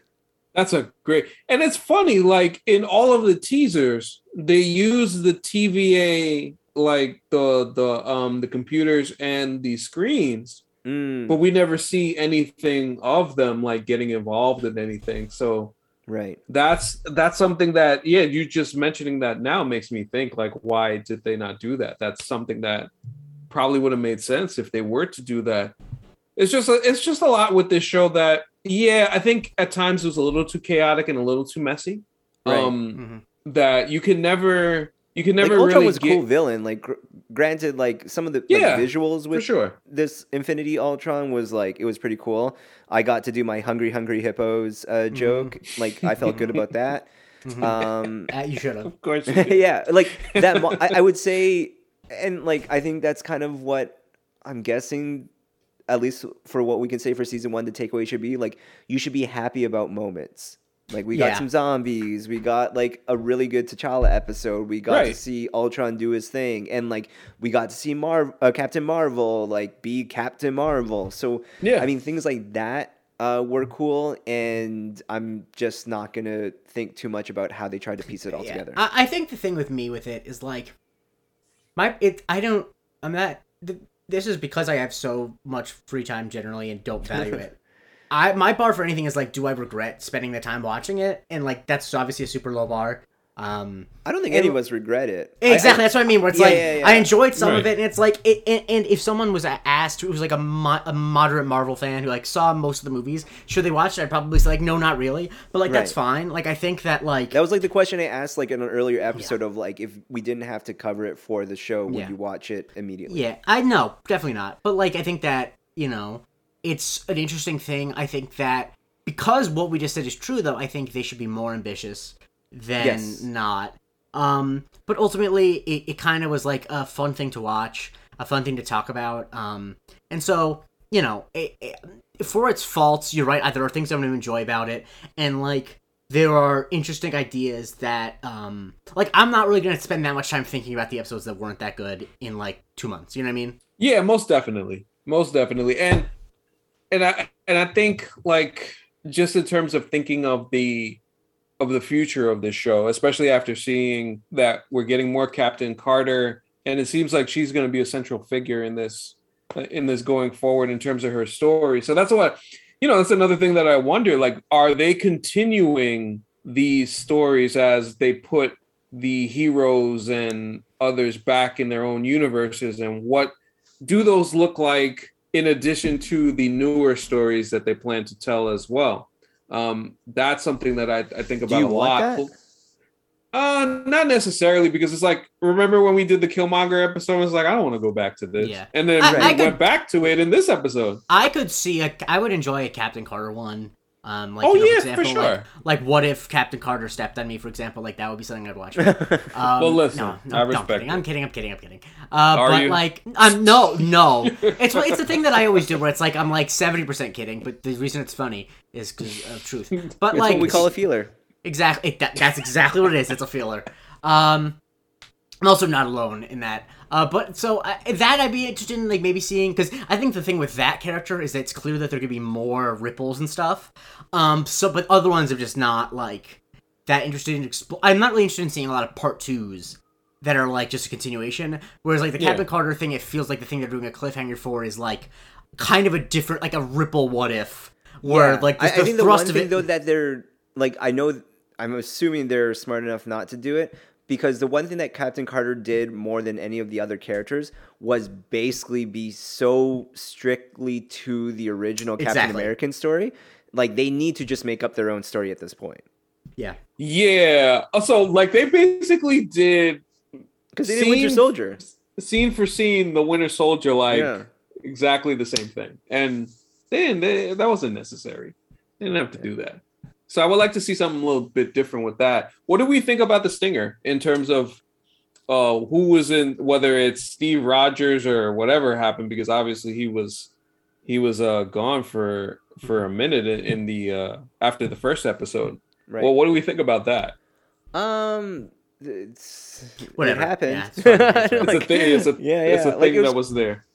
A: That's a great, and it's funny. Like in all of the teasers, they use the TVA, like the the um the computers and the screens,
C: Mm,
A: but we never see anything of them like getting involved in anything. So
C: right.
A: that's that's something that yeah, you just mentioning that now makes me think like, why did they not do that? That's something that probably would have made sense if they were to do that. It's just a, it's just a lot with this show that yeah, I think at times it was a little too chaotic and a little too messy.
C: Right.
A: Um,
B: Mhm.
A: that you can never you can
C: Like
A: never
C: Ultron
A: really
C: was a
A: get
C: cool villain. Like gr- granted, like some of the like,
A: Yeah,
C: visuals with
A: sure.
C: this Infinity Ultron was like it was pretty cool. I got to do my hungry hungry hippos uh,
A: Mm-hmm.
C: joke. Like I felt good about that. Um,
B: Uh, you should have.
A: Of course, you
C: yeah, like that. mo- I, I would say, and like I think that's kind of what I'm guessing. At least for what we can say for season one, the takeaway should be like you should be happy about moments. Like we got some zombies, we got like a really good T'Challa episode. We got to see Ultron do his thing, and like we got to see Mar- uh, Captain Marvel like be Captain Marvel. So
A: Yeah.
C: I mean things like that uh, were cool, and I'm just not gonna think too much about how they tried to piece it all
B: Yeah.
C: together.
B: I, I think the thing with me with it is like my it. I don't. I'm not. th- This is because I have so much free time generally and don't value it. I my bar for anything is like, do I regret spending the time watching it? And like that's obviously a super low bar. Um,
C: I don't think
B: And-
C: any of us regret it.
B: Exactly,
C: I-
B: that's what I mean. Where it's
C: Yeah,
B: like
C: yeah, yeah.
B: I enjoyed some of it, and it's like, it, and, and if someone was asked who was like a, mo- a moderate Marvel fan who like saw most of the movies, should they watch it? I'd probably say like, no, not really. But like that's fine. Like I think that like
C: that was like the question I asked like in an earlier episode of like if we didn't have to cover it for the show, would
B: Yeah.
C: you watch it immediately?
B: Yeah, I know, definitely not. But like, I think that you know, it's an interesting thing. I think that because what we just said is true, though, I think they should be more ambitious than
C: Yes.
B: not. Um, but ultimately, it, it kind of was like a fun thing to watch, a fun thing to talk about. Um, and so you know, it, it, for its faults, you're right. There are things I'm going to enjoy about it, and like there are interesting ideas that um like i'm not really gonna spend that much time thinking about the episodes that weren't that good in like two months you know what i mean
A: Yeah, most definitely. Most definitely. And and I and I think like just in terms of thinking of the of the future of this show, especially after seeing that we're getting more Captain Carter and it seems like she's going to be a central figure in this uh, in this going forward in terms of her story. So that's what you know, that's another thing that I wonder like are they continuing these stories as they put the heroes and others back in their own universes and what do those look like in addition to the newer stories that they plan to tell as well um that's something that i, I think about
C: you
A: a
C: want
A: lot.
C: that?
A: uh not necessarily because it's like remember when we did the killmonger episode? I was like i don't want to go back to this.
B: Yeah.
A: and then
B: I-
A: we
B: I could-
A: went back to it in this episode.
B: I could see a i would enjoy a captain carter one um like
A: Oh,
B: you know,
A: yeah, for
B: example,
A: sure.
B: like, like what if captain carter stepped on me for example like that would be something i'd watch um,
A: Well, listen,
B: no, no,
A: I
B: no,
A: respect
B: I'm kidding. I'm kidding i'm kidding i'm kidding uh
A: Are
B: but
A: you?
B: like i'm no no it's it's the thing that i always do where it's like i'm like 70% kidding but the reason it's funny is because of truth but
C: That's
B: like
C: what we call a feeler.
B: Exactly. That, that's exactly what it is. It's a feeler. Um, I'm also not alone in that. Uh, but so uh, that I'd be interested in, like maybe seeing, because I think the thing with that character is that it's clear that there could be more ripples and stuff. Um, so but other ones are just not like that interested in. Expl- I'm not really interested in seeing a lot of part twos that are like just a continuation. Whereas like the
A: Yeah.
B: Captain Carter thing, it feels like the thing they're doing a cliffhanger for is like kind of a different, like a ripple. What if? Where
C: Yeah.
B: like
C: I,
B: the,
C: I
B: the
C: think the
B: thrust
C: one
B: of
C: thing
B: it.
C: though that they're like I know I'm assuming they're smart enough not to do it because the one thing that Captain Carter did more than any of the other characters was basically be so strictly to the original Captain
B: Exactly.
C: American story. Like they need to just make up their own story at this point
B: yeah.
A: yeah so like they basically did
C: because they did Winter
A: Scene-
C: Soldier.
A: scene for scene the winter soldier like
C: yeah.
A: exactly the same thing. And then they, that wasn't necessary. They didn't have to do that. So I would like to see something a little bit different with that. What do we think about the Stinger in terms of uh, who was in whether it's Steve Rogers or whatever happened? Because obviously he was he was uh, gone for for a minute in, in the uh, after the first episode.
C: Right.
A: Well, what do we think about that?
C: Um, it's
B: Whatever.
C: It happened.
B: Yeah, it's fine. It's
A: It's a thing. It's a,
C: yeah,
A: it's a thing
C: it was-
A: that was there.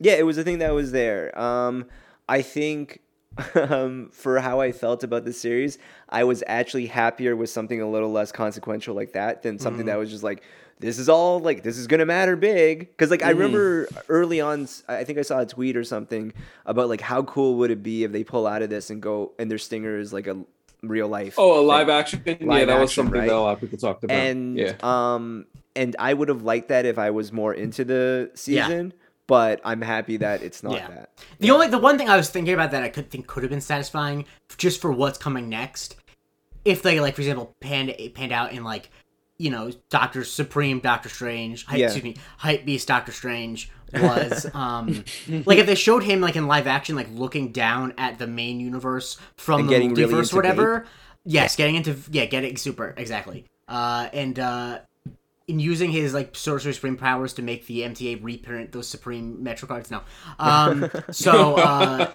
C: Yeah, it was a thing that was there. Um, I think um, for how I felt about the series, I was actually happier with something a little less consequential like that than something that was just like, this is all like this is gonna matter big. Because like I remember early on, I think I saw a tweet or something about like how cool would it be if they pull out of this and go and their stinger is like a real life.
A: Oh, a live action. yeah,
C: Live
A: that was something
C: right?
A: that a lot of people talked about.
C: and
A: yeah.
C: um and I would have liked that if I was more into the season. But I'm happy that it's not
B: Yeah.
C: that.
B: The only the one thing I was thinking about that I could think could have been satisfying just for what's coming next, if they like for example panned panned out in like you know Doctor Supreme Doctor Strange, hype,
C: Yeah.
B: excuse me, hype beast Doctor Strange was um like if they showed him like in live action like looking down at the main universe from
C: And
B: the
C: getting really
B: or whatever. Yes, getting into yeah, getting super exactly. Uh and uh in using his like sorcerer supreme powers to make the MTA reprint those supreme metro cards. No, um, so uh,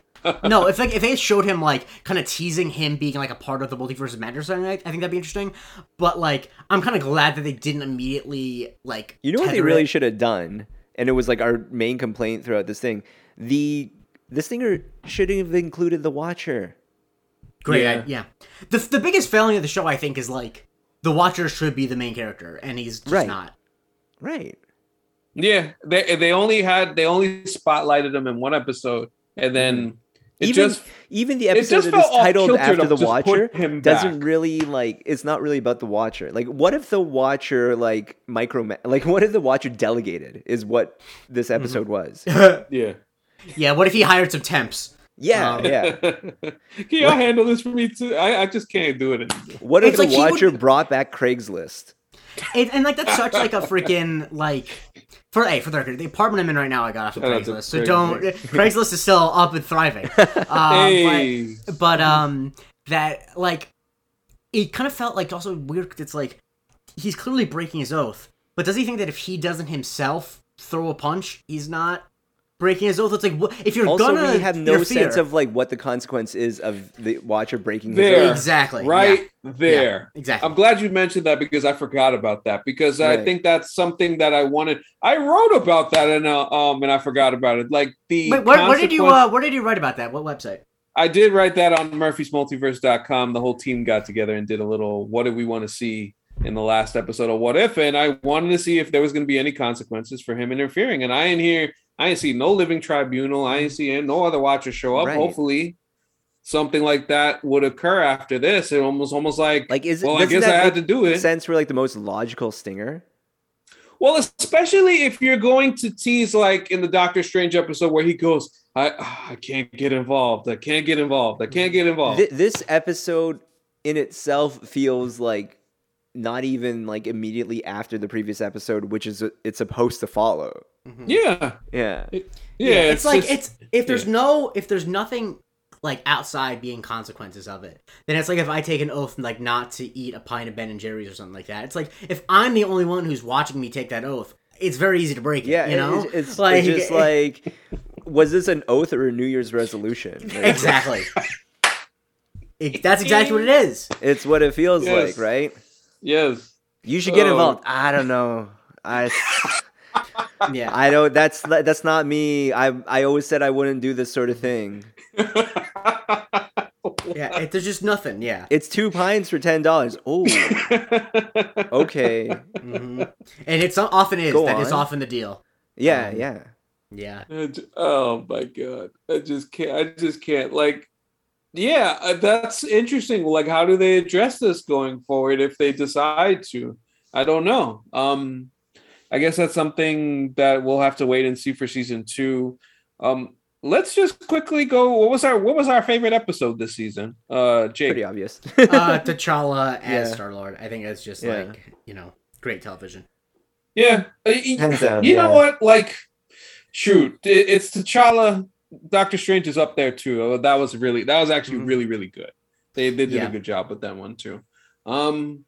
B: no, if like if they showed him like kind of teasing him being like a part of the multiverse of madness, or something, I think that'd be interesting. But like, I'm kind of glad that they didn't immediately like.
C: You know what they really should have done, and it was like our main complaint throughout this thing. The this thing should have included the Watcher.
B: Great,
A: Yeah.
B: yeah. yeah. The the biggest failing of the show, I think, is like the Watcher should be the main character, and he's just
C: Right.
B: not.
C: Right.
A: Yeah, they they only had they only spotlighted him in one episode, and then it
C: even
A: just
C: even the episode
A: just
C: that is titled after the Watcher
A: him
C: doesn't
A: back.
C: really like. It's not really about the Watcher. Like, what if the Watcher like micro like what if the Watcher delegated is what this
A: Mm-hmm.
C: episode was.
A: yeah.
B: Yeah, what if he hired some temps?
C: Yeah,
B: Um,
C: yeah.
A: Can y'all handle this for me too? I, I just can't do it anymore.
C: What if
B: It's
C: the
B: like he would-
C: Watcher brought back Craigslist?
B: It, and like that's such like a freaking like for hey for the record the apartment I'm in right now I got off of
A: Shout out
B: Craigslist so
A: Craigslist.
B: don't Craigslist is still up and thriving. Um,
A: hey,
B: but, but um that like it kind of felt like also weird 'cause it's like he's clearly breaking his oath but does he think that if he doesn't himself throw a punch he's not breaking his oath it's like what if you're
C: Also,
B: gonna
C: we have no
B: interfere-
C: sense of like what the consequence is of the Watcher breaking
A: There.
C: his oath.
B: exactly
A: right there.
B: yeah, exactly
A: I'm glad you mentioned that because I forgot about that because I think that's something that I wanted. I wrote about that and uh, um and I forgot about it. Like the
B: Wait, where, where did you
A: consequence-
B: uh, where did you write about that what website
A: I did write that on murphysmultiverse.com. The whole team got together and did a little what did we want to see in the last episode of What If? And I wanted to see if there was going to be any consequences for him interfering. And I in here, I ain't see no living tribunal. I ain't see no other watchers show up.
C: Right.
A: Hopefully something like that would occur after this. It almost almost like,
C: Like, is it?
A: well, I guess I had to do it.
C: Sense for like the most logical stinger.
A: Well, especially if you're going to tease like in the Doctor Strange episode where he goes, I ah, I can't get involved. I can't get involved. I can't get involved.
C: Th- this episode in itself feels like not even like immediately after the previous episode, which is it's supposed to follow. Mm-hmm.
A: yeah.
C: Yeah.
A: Yeah,
B: it's, like
A: just-
B: it's if there's
A: yeah.
B: no if there's nothing like outside being consequences of it then it's like if i take an oath like not to eat a pint of ben and jerry's or something like that it's like if i'm the only one who's watching me take that oath it's very easy to break it
C: Yeah,
B: you know
C: it's, it's, it's just like, was this an oath or a New Year's resolution? Like,
B: exactly It- that's exactly what it is
C: It's what it feels
A: Yes.
C: like, right?
A: Yes.
C: You should get
A: Oh.
C: involved. I don't know. I
B: yeah
C: I know that's that's not me. I I always said I wouldn't do this sort of thing.
B: yeah it, there's just nothing yeah
C: It's two pints for ten dollars. Oh, okay.
B: hmm and it's often is
C: Go
B: that is
C: on.
B: often the deal
C: Yeah,
B: Um,
C: yeah.
B: yeah
A: I j- oh my god i just can't i just can't like yeah uh, that's interesting like how do they address this going forward if they decide to i don't know um i guess that's something that we'll have to wait and see for season two. Um let's just quickly go what was our what was our favorite episode this season? Uh jake.
C: Pretty obvious.
B: uh t'challa as
C: Yeah.
B: star lord i think it's just
C: Yeah.
B: like you know great television.
A: Yeah. Uh, y-
C: Hands down,
A: you know what? Like shoot it's t'challa doctor strange is up there too. Uh, that was really that was actually
B: Mhm.
A: really really good. They, they did
B: Yeah.
A: a good job with that one too. Um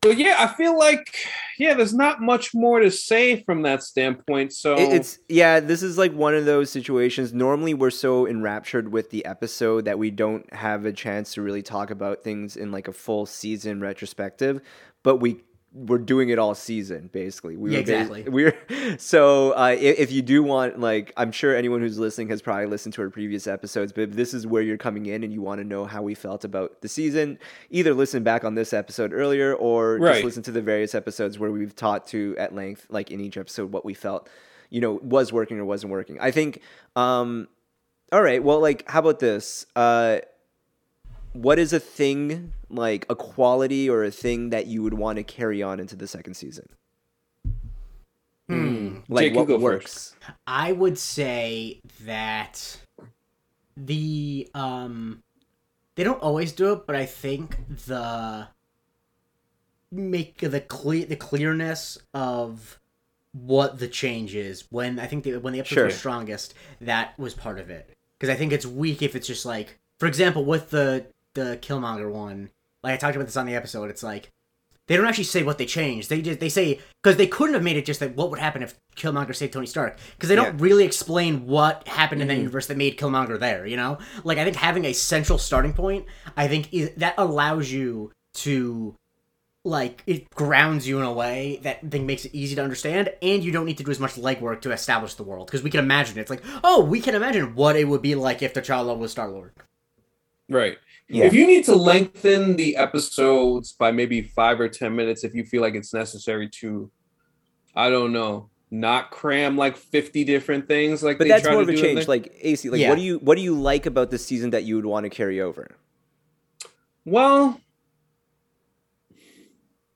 A: but yeah i feel like yeah there's not much more to say from that standpoint so
C: it's yeah this is like one of those situations. Normally we're so enraptured with the episode that we don't have a chance to really talk about things in like a full season retrospective but we were doing it all season basically. We
B: Yeah,
C: bas-
B: exactly.
C: we're so uh, i- if you do want like I'm sure anyone who's listening has probably listened to our previous episodes, but if this is where you're coming in and you want to know how we felt about the season, either listen back on this episode earlier or
A: Right.
C: just listen to the various episodes where we've talked to at length, like in each episode, what we felt, you know, was working or wasn't working. I think. um All right. Well, like, how about this? Uh, what is a thing like a quality or a thing that you would want to carry on into the second season?
B: Hmm.
C: Like
A: Jake,
C: what
A: go
C: works?
B: I would say that the um they don't always do it, but I think the make the clear the clearness of what the change is when I think the, when the episodes
C: Sure.
B: were strongest, that was part of it. Because I think it's weak if it's just like, for example, with the the Killmonger one, like I talked about this on the episode. It's like they don't actually say what they changed. They just they say because they couldn't have made it just that what would happen if Killmonger saved Tony Stark because they don't
C: Yeah.
B: really explain what happened in that mm-hmm. universe that made Killmonger there. You know, like I think having a central starting point, I think is, that allows you to like it grounds you in a way that I think makes it easy to understand, and you don't need to do as much legwork to establish the world because we can imagine it. It's like oh, we can imagine what it would be like if the T'Challa was Star Lord.
A: Right.
C: Yeah.
A: If you need to lengthen the episodes by maybe five or ten minutes, if you feel like it's necessary to, I don't know, not cram like fifty different things like
C: But
A: they
C: that's
A: try
C: more
A: to
C: of a
A: do
C: change. Like AC, like
B: Yeah.
C: what do you what do you like about the season that you would want to carry over?
A: well,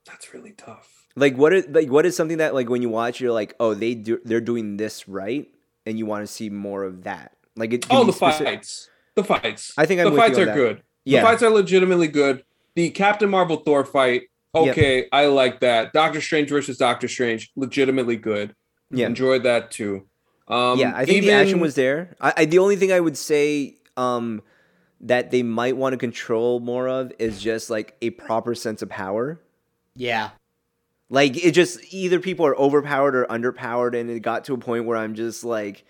A: that's really tough.
C: Like what is like what is something that like when you watch you're like oh they do they're doing this right and you want to see more of that. Like it. give
A: Oh, the
C: speci-
A: fights. The fights.
C: I think I'm
A: the
C: with
A: fights
C: you
A: are
C: that.
A: good.
C: Yeah.
A: The fights are legitimately good. The Captain Marvel Thor fight,
C: Yep.
A: okay, I like that. Doctor Strange versus Doctor Strange, legitimately good.
C: Yeah.
A: Enjoyed that too. Um,
C: yeah, I think the action was there. I, I the only thing I would say um that they might want to control more of is just like a proper sense of power.
B: Yeah,
C: Like it just either people are overpowered or underpowered, and it got to a point where I'm just like,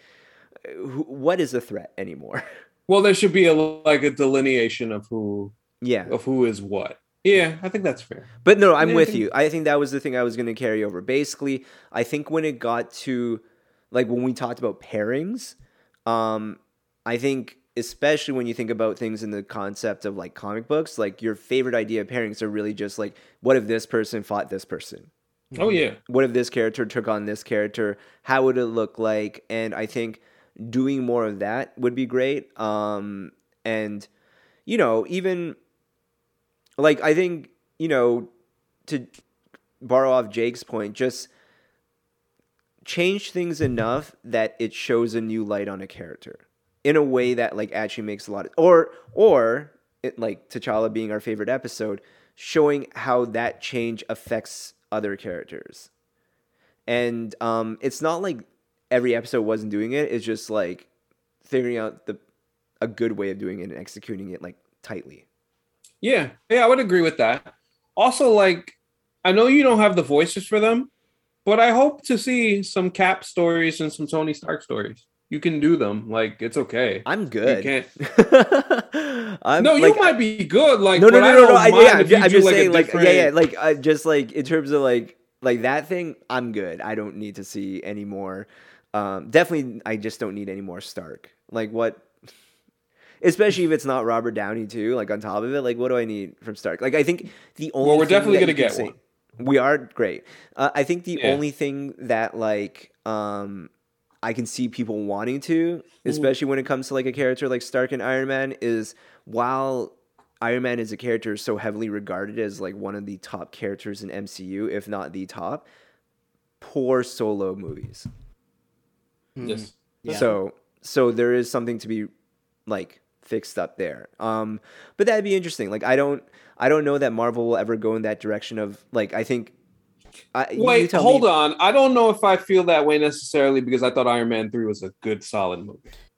C: what is a threat anymore?
A: Well, there should be a like a delineation of who
C: yeah,
A: of who is what. Yeah, I think that's fair.
C: but no, I'm
A: Yeah, I
C: with
A: think-
C: you. I think that was the thing I was going to carry over. Basically, I think when it got to like when we talked about pairings, um, I think especially when you think about things in the concept of like comic books, like your favorite idea of pairings are really just like, what if this person fought this person?
A: Oh yeah.
C: what if this character took on this character how would it look like and i think doing more of that would be great. Um and you know even like i think you know to borrow off jake's point just change things enough that it shows a new light on a character in a way that like actually makes a lot of or or it, like T'Challa being our favorite episode showing how that change affects other characters. And um it's not like every episode wasn't doing it it's just like figuring out the a good way of doing it and executing it like tightly
A: Yeah. Yeah, I would agree with that. Also, like, I know you don't have the voices for them, but I hope to see some Cap stories and some Tony Stark stories. You can do them. Like, it's okay.
C: i'm good.
A: You can't.
C: I'm,
A: No,
C: like,
A: you might be good. Like,
C: no, no, no, no, no. I, yeah, I'm, I'm just
A: like,
C: saying, like,
A: different-
C: yeah, yeah, like, I just like in terms of like, like that thing, I'm good. I don't need to see any more. Um, definitely, I just don't need any more Stark. Like, what? Especially if it's not Robert Downey too. Like on top of it, like, what do I need from Stark? Like, I think the only
A: Well, we're
C: thing
A: definitely gonna get
C: say-
A: one.
C: We are great. Uh, I think the
A: Yeah.
C: only thing that like um I can see people wanting to, especially when it comes to like a character like Stark and Iron Man, is while Iron Man is a character so heavily regarded as like one of the top characters in MCU, if not the top, poor solo movies.
A: Yes.
B: Yeah.
C: So so there is something to be like fixed up there. Um but that'd be interesting. Like I don't I don't know that Marvel will ever go in that direction of like I think I, you- you
A: Wait, hold
C: me-
A: on. I don't know if I feel that way necessarily because I thought Iron Man 3 was a good, solid movie.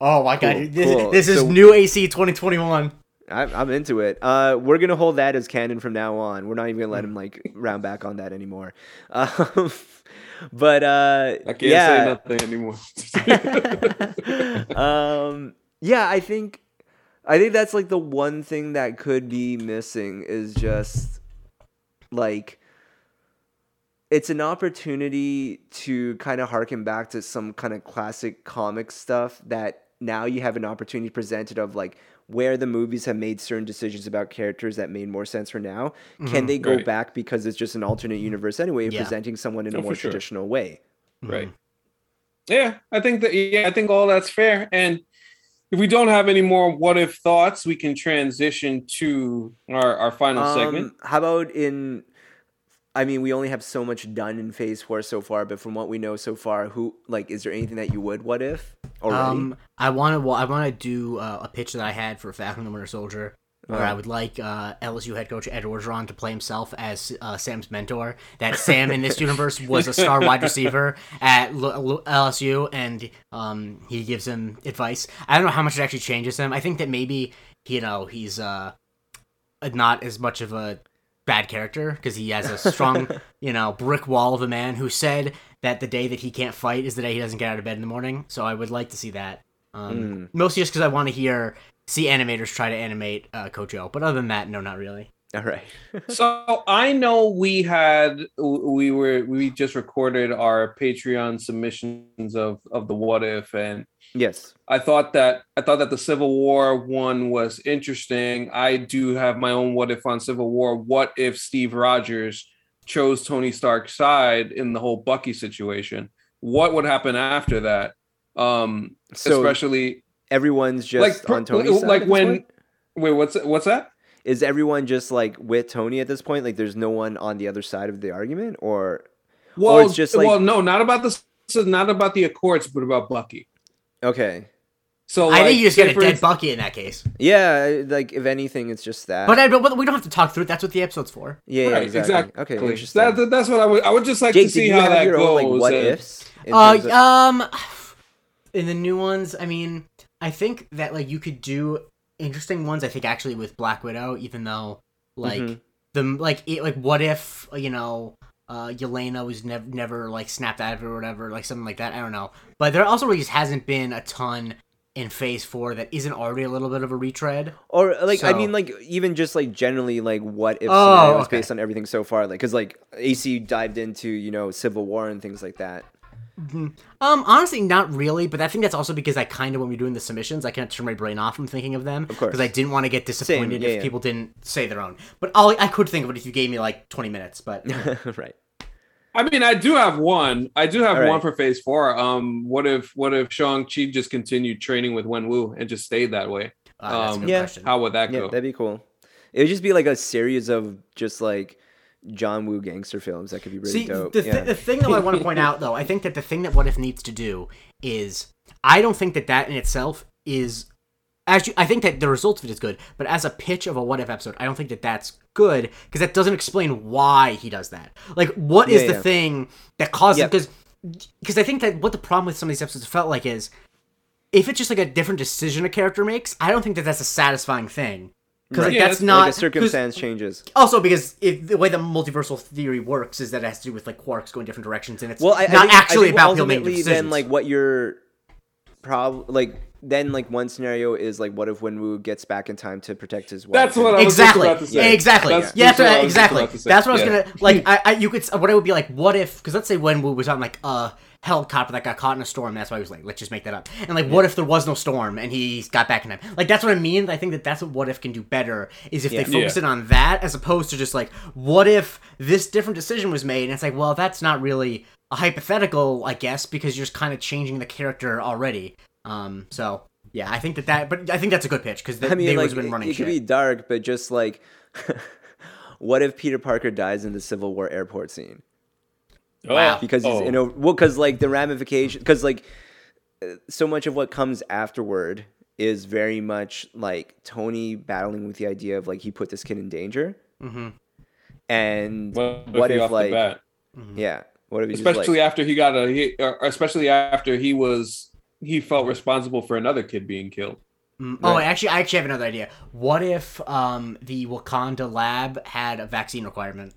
B: oh my god,
C: Cool,
B: this,
C: cool.
B: this is
C: So-
B: new AC 2021.
C: I'm, I'm into it. Uh, we're gonna hold that as canon from now on. We're not even gonna let him like round back on that anymore. Um, but uh,
A: I can't
C: yeah,
A: say nothing anymore.
C: um, yeah, I think I think that's like the one thing that could be missing is just like it's an opportunity to kind of harken back to some kind of classic comic stuff that now you have an opportunity presented of like where the movies have made certain decisions about characters that made more sense for now. Can they go
A: Right.
C: back because it's just an alternate universe anyway,
B: Yeah.
C: presenting someone in
A: Oh,
C: a
A: for
C: more
A: sure.
C: traditional way?
A: Right. Yeah, I think that yeah, I think all that's fair. And if we don't have any more what if thoughts, we can transition to our, our final segment.
C: Um, how about in? I mean, we only have so much done in Phase Four so far, but from what we know so far, who like is there anything that you would what if already?
B: Um, I want to. I want to do uh, a pitch that I had for Falcon and the Winter Soldier, where
C: Uh-huh.
B: I would like uh, LSU head coach Ed Orgeron to play himself as uh, Sam's mentor. That Sam in this universe was a star wide receiver at L- L- LSU, and um, he gives him advice. I don't know how much it actually changes him. I think that maybe you know he's uh, not as much of a bad character because he has a strong, you know, brick wall of a man who said that the day that he can't fight is the day he doesn't get out of bed in the morning. So I would like to see that. Um, Mostly just because I want to hear see animators try to animate uh, Coach O. But other than that, no, not really.
C: All right.
A: so I know we had we were we just recorded our Patreon submissions of of the what if and
C: yes.
A: I thought that I thought that the Civil War one was interesting. I do have my own what if on Civil War. What if Steve Rogers chose Tony Stark's side in the whole Bucky situation? What would happen after that? Um,
C: So
A: especially
C: everyone's just
A: like
C: on Tony's side
A: like when
C: point?
A: wait, what's what's that?
C: is everyone just like with Tony at this point? Like, there's no one on the other side of the argument, or
A: Well,
C: it's just like-
A: well, no, not about the so not about the Accords, but about Bucky.
C: Okay,
A: So
B: I
A: like,
B: think you just
A: say
B: get a
A: for
B: dead
A: instance-
B: Bucky in that case.
C: yeah. Like, if anything, it's just that.
B: But, I, but we don't have to talk through it. That's what the episode's for.
C: yeah, yeah,
A: Right,
C: exactly.
A: exactly.
C: Okay, interesting.
A: That, that- that's what I would. I would just like
C: Jake,
A: to see
C: did you
A: how
C: have
A: that
C: your
A: goes.
C: own like what
A: and-
C: ifs? in
B: Uh,
C: of-
B: um, in the new ones, I mean, I think that like you could do interesting ones. I think actually with Black Widow, even though like
C: Mhm.
B: the like it, like what if you know uh Yelena was never never like snapped out of it or whatever, like something like that. I don't know, but there also really just hasn't been a ton in Phase Four that isn't already a little bit of a retread.
C: Or like I mean like even just like generally like what if
B: Oh,
C: scenarios
B: okay.
C: based on everything so far like because like AC dived into you know Civil War and things like that.
B: Um, honestly, not really, but I think that's also because I kind of, when we we're doing the submissions, I kind of turned my brain off from thinking of them.
C: Of course.
B: Because I didn't want to get disappointed
C: yeah,
B: if
C: yeah.
B: people didn't say their own. But all, I could think of it if you gave me like 20 minutes, but
C: right.
A: I mean, I do have one. I do have
C: All right.
A: one for Phase Four. Um, what if what if Shang Chi just continued training with Wen Wu and just stayed that way?
B: uh,
A: Um,
C: Yeah.
B: question.
A: How would that
C: Yeah,
A: go?
C: that'd be cool. It would just be like a series of just like John Woo gangster films that could be really
B: See,
C: dope.
B: the,
C: yeah.
B: the thing that I want to point out, though, I think that the thing that What If needs to do is, I don't think that that in itself is, actually, I think that the result of it is good, but as a pitch of a What If episode, I don't think that that's good because that doesn't explain why he does that. Like, what is
C: Yeah,
B: the
C: yeah.
B: thing that causes
C: Yeah.
B: because because I think that what the problem with some of these episodes felt like is if it's just like a different decision a character makes, I don't think that that's a satisfying thing. Because like
A: Yeah,
B: that's
A: that's-
B: not
C: like a
B: 'cause-
C: circumstance changes.
B: also, because if the way the multiversal theory works is that it has to do with like quarks going different directions, and it's
C: Well, I, I
B: not
C: think- I
B: actually
C: think
B: about people making
C: ultimately
B: decisions.
C: then like what your prob like then like one scenario is like what if Wenwu gets back in time to protect his wife?
A: That's what I was
B: exactly,
A: about to say.
B: exactly.
A: That's
B: you have
A: just what I
B: to
A: was just
B: exactly.
A: about to say.
B: That's what I was
A: Yeah.
B: gonna like. I, I you could what I would be like. What if? Because let's say Wenwu was on like a helicopter that got caught in a storm. That's why he was like, let's just make that up. And like, what if there was no storm and he got back in time? Like that's what I mean. I think that that's what what if can do better is if
C: Yeah.
B: they focus
A: Yeah.
B: it on that as opposed to just like what if this different decision was made and it's like well that's not really a hypothetical I guess because you're just kind of changing the character already. Um. So. Yeah, I think that that, but I think that's a good pitch because they,
C: I mean,
B: they
C: like
B: was been running
C: it, it could
B: shit.
C: be dark, but just like, what if Peter Parker dies in the Civil War airport scene
B: Wow.
C: because he's
A: Oh.
C: in a well, because like the ramification, because like uh, so much of what comes afterward is very much like Tony battling with the idea of like he put this kid in danger,
B: hmm
C: and
A: What,
C: what
A: he
C: if
A: off the
C: like
A: bat?
C: yeah, what if
A: especially
C: like,
A: after he got a, he, especially after he was he felt responsible for another kid being killed.
B: Mm, Oh,
C: Right.
B: actually, I actually have another idea. What if um the Wakanda lab had a vaccine requirement?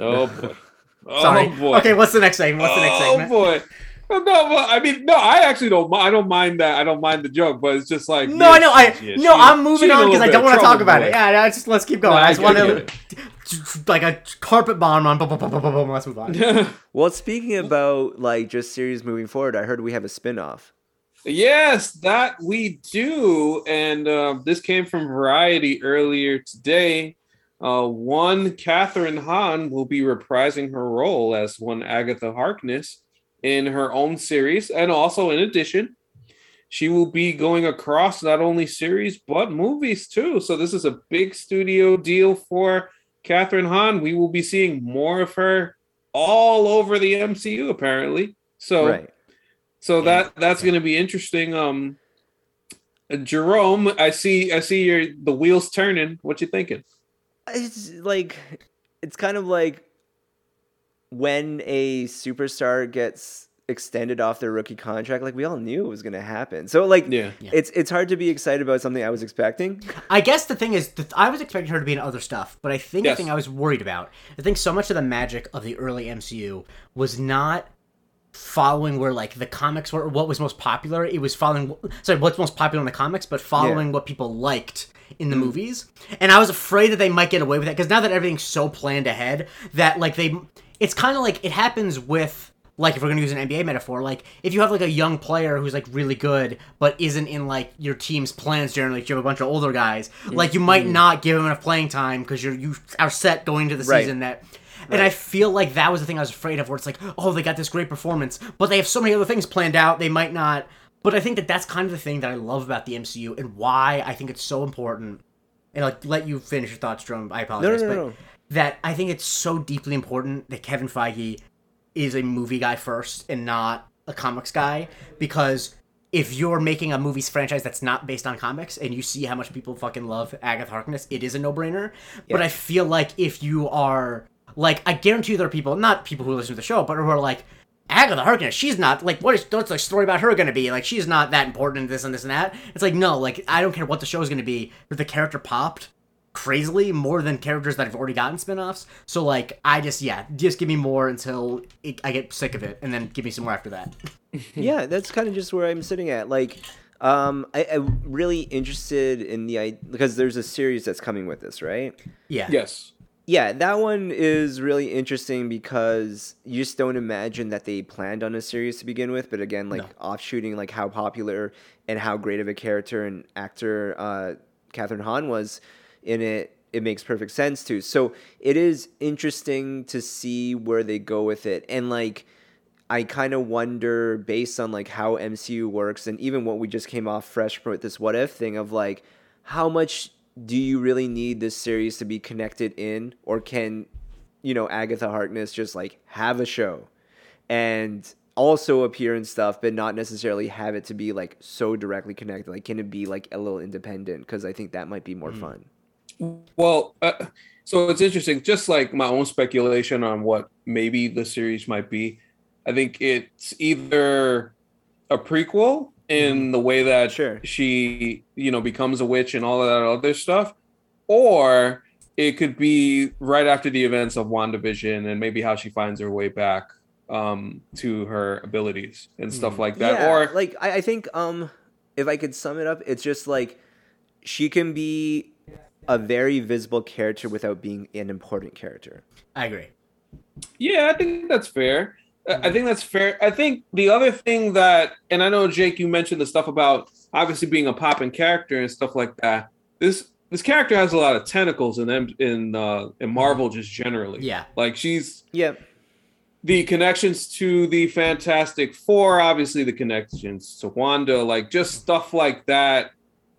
A: Oh boy. Oh boy.
B: Okay, what's the next segment? What's the next segment?
A: oh boy. No, but I mean, no, I actually don't. I don't mind that. I don't mind the joke, but it's just like
B: No, I know. I
A: yeah,
B: no,
A: she-
B: I'm moving on because I don't want to talk about
A: boy.
B: it. Yeah, no, just let's keep going.
A: No,
B: I
A: I
B: just want to like a carpet bomb on. Boom, boom, boom, boom, boom, boom, Let's move on.
C: Well, speaking about like just series moving forward, I heard we have a spin-off.
A: Yes, that we do. And uh, this came from Variety earlier today. Uh, one, Kathryn Hahn will be reprising her role as one Agatha Harkness in her own series. And also, in addition, she will be going across not only series, but movies too. So, this is a big studio deal for Kathryn Hahn. We will be seeing more of her all over the MCU, apparently. So,
C: Right.
A: So that that's going to be interesting. Um, uh, Jerome, I see, I see your the wheels turning. What you thinking?
C: It's like it's kind of like when a superstar gets extended off their rookie contract. Like we all knew it was going to happen. So like
A: Yeah,
B: Yeah.
C: it's it's hard to be excited about something I was expecting.
B: I guess the thing is, th- I was expecting her to be in other stuff, but I think
A: Yes.
B: the thing I was worried about, I think so much of the magic of the early MCU was not following where like the comics were, what was most popular. It was following, sorry, what's most popular in the comics, but following what people liked in the mm. movies. And I was afraid that they might get away with that because now that everything's so planned ahead, that like they, it's kind of like it happens with like if we're gonna use an NBA metaphor, like if you have like a young player who's like really good but isn't in like your team's plans generally, like you have a bunch of older guys, like you might mm. not give him enough playing time because you're you are set going to the
C: Right.
B: season that. And I feel like that was the thing I was afraid of, where it's like, oh, they got this great performance, but they have so many other things planned out, they might not. But I think that that's kind of the thing that I love about the MCU and why I think it's so important. And like, let you finish your thoughts, Jerome. I apologize,
C: no,
B: but
C: no.
B: that I think it's so deeply important that Kevin Feige is a movie guy first and not a comics guy because if you're making a movies franchise that's not based on comics and you see how much people fucking love Agatha Harkness, it is a no-brainer. But I feel like if you are like I guarantee you there are people, not people who listen to the show, but who are like Agatha Harkness, she's not like what is what's the story about her gonna be? Like she's not that important in this and this and that. It's like no, like I don't care what the show is gonna be, but the character popped crazily more than characters that have already gotten spin-offs. So like I just yeah, just give me more until it, I get sick of it, and then give me some more after that.
C: yeah, that's kind of just where I'm sitting at. Like, um, I, I'm really interested in the idea because there's a series that's coming with this, right?
B: Yeah.
A: yes,
C: Yeah, that one is really interesting because you just don't imagine that they planned on a series to begin with. But again, like
B: No.
C: offshooting, like how popular and how great of a character and actor uh, Kathryn Hahn was in it, it makes perfect sense too. So it is interesting to see where they go with it, and like. I kind of wonder, based on like how MCU works, and even what we just came off fresh from this "What If" thing of like, how much do you really need this series to be connected in, or can, you know, Agatha Harkness just like have a show, and also appear in stuff, but not necessarily have it to be like so directly connected? Like, can it be like a little independent? Because I think that might be more fun.
A: Well, uh, so it's interesting. Just like my own speculation on what maybe the series might be, I think it's either a prequel in the way that
C: Sure.
A: she, you know, becomes a witch and all of that other stuff, or it could be right after the events of WandaVision and maybe how she finds her way back um, to her abilities and stuff like that.
C: Yeah,
A: Or
C: like I, I think um if I could sum it up, it's just like she can be a very visible character without being an important character.
B: I agree.
A: Yeah, I think that's fair. I I think that's fair. I think the other thing that, and I know Jake, you mentioned the stuff about obviously being a popping character and stuff like that. This this character has a lot of tentacles in them in uh, in Marvel just generally.
B: Yeah.
A: like she's
C: Yeah.
A: the connections to the Fantastic Four, obviously the connections to Wanda, like just stuff like that.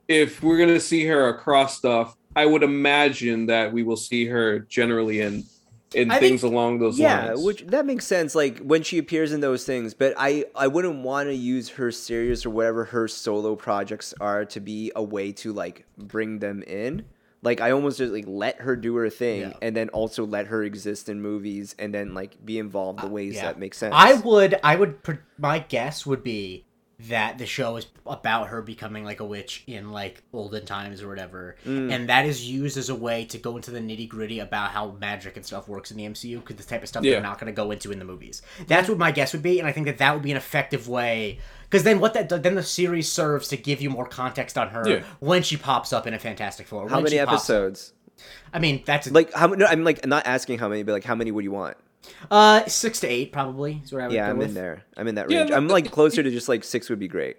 A: If we're gonna see her across stuff, I would imagine that we will see her generally in in
B: I
A: things
B: think-
A: along those
C: Yeah,
A: lines.
C: Yeah, which that makes sense. Like when she appears in those things, but I I wouldn't want to use her series or whatever her solo projects are to be a way to like bring them in. Like I almost just like let her do her thing,
B: Yeah.
C: and then also let her exist in movies, and then like be involved the uh, ways
B: Yeah.
C: that make sense.
B: I would, I would, pr- my guess would be that the show is about her becoming like a witch in like olden times or whatever,
C: Mm.
B: and that is used as a way to go into the nitty gritty about how magic and stuff works in the MCU because the type of stuff
A: Yeah.
B: they're not going to go into in the movies. That's what my guess would be, and I think that that would be an effective way. Because then what that then the series serves to give you more context on her
A: Yeah.
B: when she pops up in a Fantastic Four.
C: How many episodes?
B: I mean, that's a,
C: Like how? No, I'm like not asking how many, but like how many would you want?
B: Uh six to eight probably is where I would
C: Yeah,
B: go
C: I'm
B: with.
C: in there. I'm in that range.
A: that-
C: I'm like closer to just like six would be great.